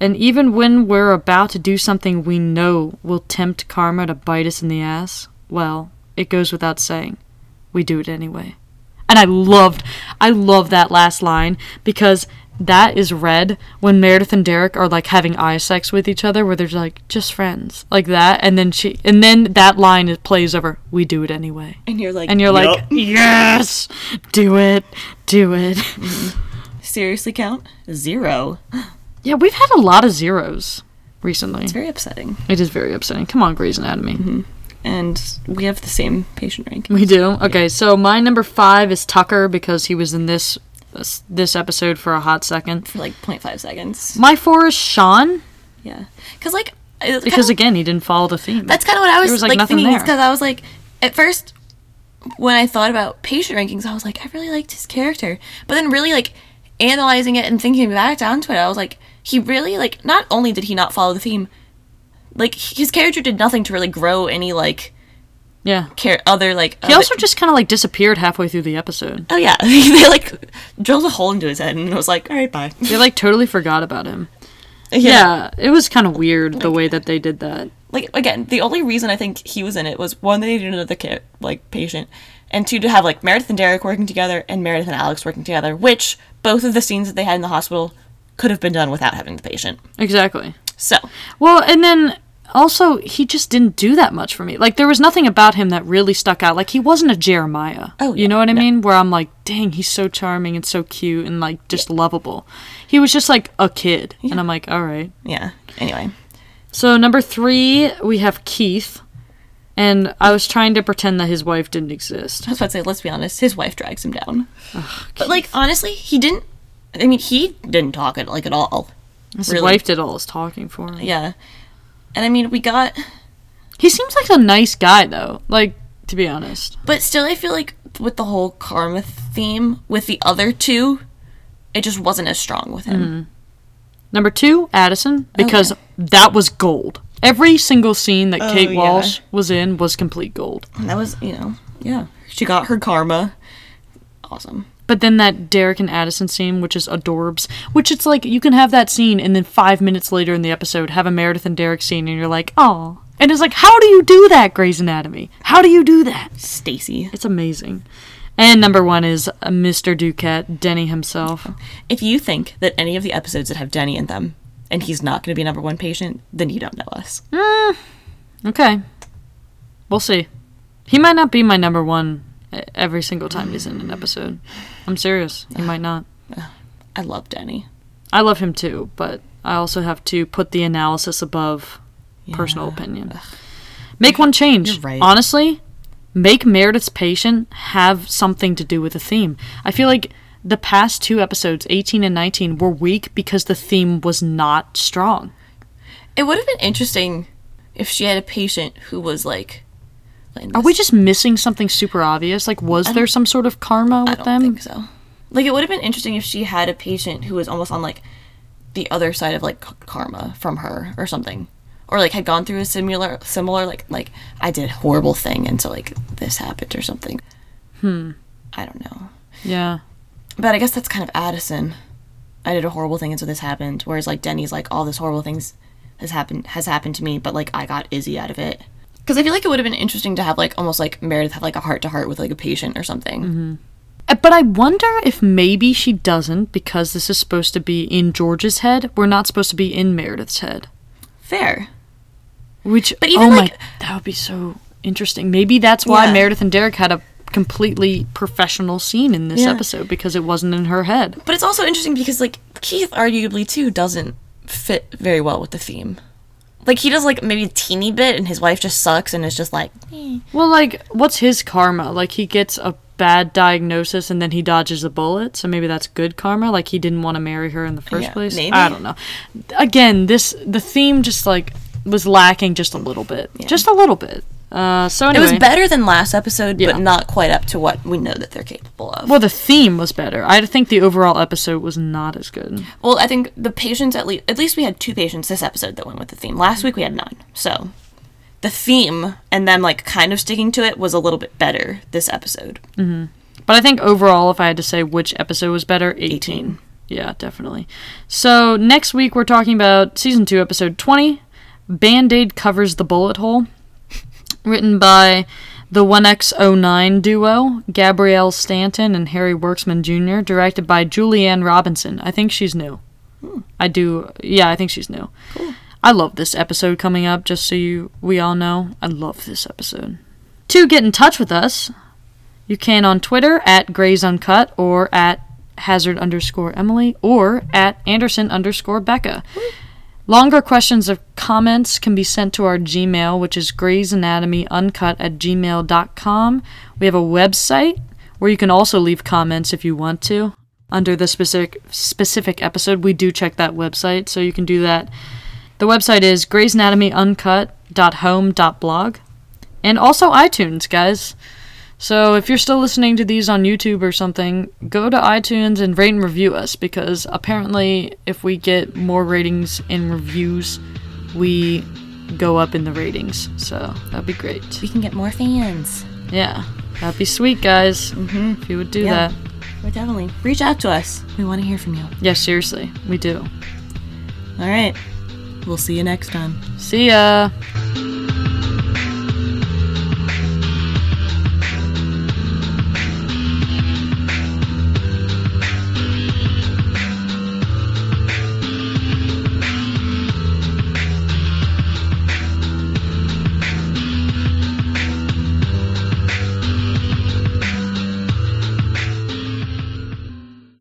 And even when we're about to do something we know will tempt karma to bite us in the ass, well, it goes without saying. We do it anyway. And I loved, I love that last line because that is read when Meredith and Derek are like having eye sex with each other, where they're like just friends, like that, and then she, and then that line is plays over. We do it anyway, And you're like, and you're like, yes, do it, do it. Mm-hmm. seriously count zero. yeah, we've had a lot of zeros recently. It's very upsetting. It is very upsetting. Come on, Grey's Anatomy. Mm-hmm. And we have the same patient rank. We do. Okay, so my number five is Tucker because he was in this this episode for a hot second. For like 0.5 seconds. My four is Sean Yeah. Because, like, because kinda- again he didn't follow the theme. That's kind of what I was, was, like, like, nothing thinking. Because I was like, at first, when I thought about patient rankings, I was like, I really liked his character. But then, really, like, analyzing it and thinking back down to it, I was like, he really, like, not only did he not follow the theme, like, his character did nothing to really grow any, like, yeah. care, other, like, He also just kind of like disappeared halfway through the episode. oh, yeah. they, like, drilled a hole into his head and it was like, all right, bye. They like totally forgot about him. Yeah, it was kind of weird the way that they did that. like again, the only reason I think he was in it was one, they needed another kid like patient, and two, to have like Meredith and Derek working together and Meredith and Alex working together, which both of the scenes that they had in the hospital could have been done without having the patient. Exactly. So Well, and then also he just didn't do that much for me. Like there was nothing about him that really stuck out. Like he wasn't a Jeremiah. Oh, you know what I no. mean? Where I'm like, dang, he's so charming and so cute and like just lovable. He was just like a kid, and I'm like, all right. yeah. Anyway, So number three, we have Keith, And I was trying to pretend that his wife didn't exist. I was about to say, let's be honest, his wife drags him down. but like honestly, he didn't. I mean, he didn't talk it like at all. His Really? wife did all his talking for him. Yeah, and I mean, we got, He seems like a nice guy, though. Like, to be honest. but still, I feel like with the whole karma theme with the other two, it just wasn't as strong with him. Mm-hmm. Number two, Addison, oh, because that was gold. Every single scene that oh, Kate yeah. Walsh was in was complete gold. And that was, you know, yeah, she got her karma. Awesome. But then that Derek and Addison scene, which is adorbs, which it's like you can have that scene and then five minutes later in the episode have a Meredith and Derek scene and you're like, oh. And it's like, how do you do that, Grey's Anatomy? How do you do that? Stacy. It's amazing. And number one is uh, Mr. Duquette, Denny himself. If you think that any of the episodes that have Denny in them and he's not going to be number one patient, then you don't know us. Okay. We'll see. He might not be my number one every single time he's in an episode. I'm serious. He might not. I love Denny. I love him too, but I also have to put the analysis above personal Yeah. opinion. Make one change. Right. Honestly, make Meredith's patient have something to do with the theme. I feel like the past two episodes, 18 and 19, were weak because the theme was not strong. It would have been interesting if she had a patient who was like. Are we just missing something super obvious? Like, was there some sort of karma with I don't them? think so. Like it would have been interesting if she had a patient who was almost on like the other side of like k- karma from her or something, or like had gone through a similar similar like like I did a horrible thing and so like this happened or something. Hmm. I don't know, Yeah. but I guess that's kind of Addison. I did a horrible thing and so this happened. Whereas like Denny's like all this horrible things has happened has happened to me, but like I got Izzie out of it. Because I feel like it would have been interesting to have like almost like Meredith have like a heart to heart with like a patient or something. Uh, But I wonder if maybe she doesn't because this is supposed to be in George's head. We're not supposed to be in Meredith's head. Fair. Which, But even, oh like- my, that would be so interesting. Maybe that's why Yeah. Meredith and Derek had a completely professional scene in this Yeah. episode because it wasn't in her head. But it's also interesting because like Keith arguably too doesn't fit very well with the theme. Like he does like maybe a teeny bit and his wife just sucks and is just like eh. Well, like, what's his karma? Like, he gets a bad diagnosis and then he dodges a bullet, so maybe that's good karma. Like, he didn't want to marry her in the first Yeah, place. maybe. I don't know. Again, this the theme just like was lacking just a little bit, just a little bit. Uh, so It was better than last episode, Yeah. but not quite up to what we know that they're capable of. Well, the theme was better. I think the overall episode was not as good. Well, I think the patients at least at least we had two patients this episode that went with the theme. Last week we had none. So the theme and then like kind of sticking to it was a little bit better this episode. But I think overall, if I had to say which episode was better, 18. 18. Yeah, definitely. So next week we're talking about season 2, episode 20 Band Aid Covers the Bullet Hole. Written by the 1X09 duo, Gabrielle Stanton and Harry Werksman Jr., directed by Julie Anne Robinson. I think she's new. Hmm. I do, yeah, I think she's new. I love this episode coming up, just so you we all know. I love this episode. To get in touch with us, you can on Twitter at Grays Uncut or at Hazard underscore Emily or at Anderson underscore Becca. Longer questions or comments can be sent to our Gmail, which is Grey's Anatomy Uncut at gmail.com. We have a website where you can also leave comments if you want to under the specific specific episode. We do check that website, so you can do that. The website is Grey's Anatomy Uncut.home.blog. And also iTunes, guys. So if you're still listening to these on YouTube or something, go to iTunes and rate and review us because apparently if we get more ratings and reviews, we go up in the ratings. So that'd be great. We can get more fans. Yeah, that'd be sweet, guys. Mm-hmm. If you would do Yeah. that. We're definitely reach out to us. We want to hear from you. Yeah, seriously, we do. All right. We'll see you next time. See ya.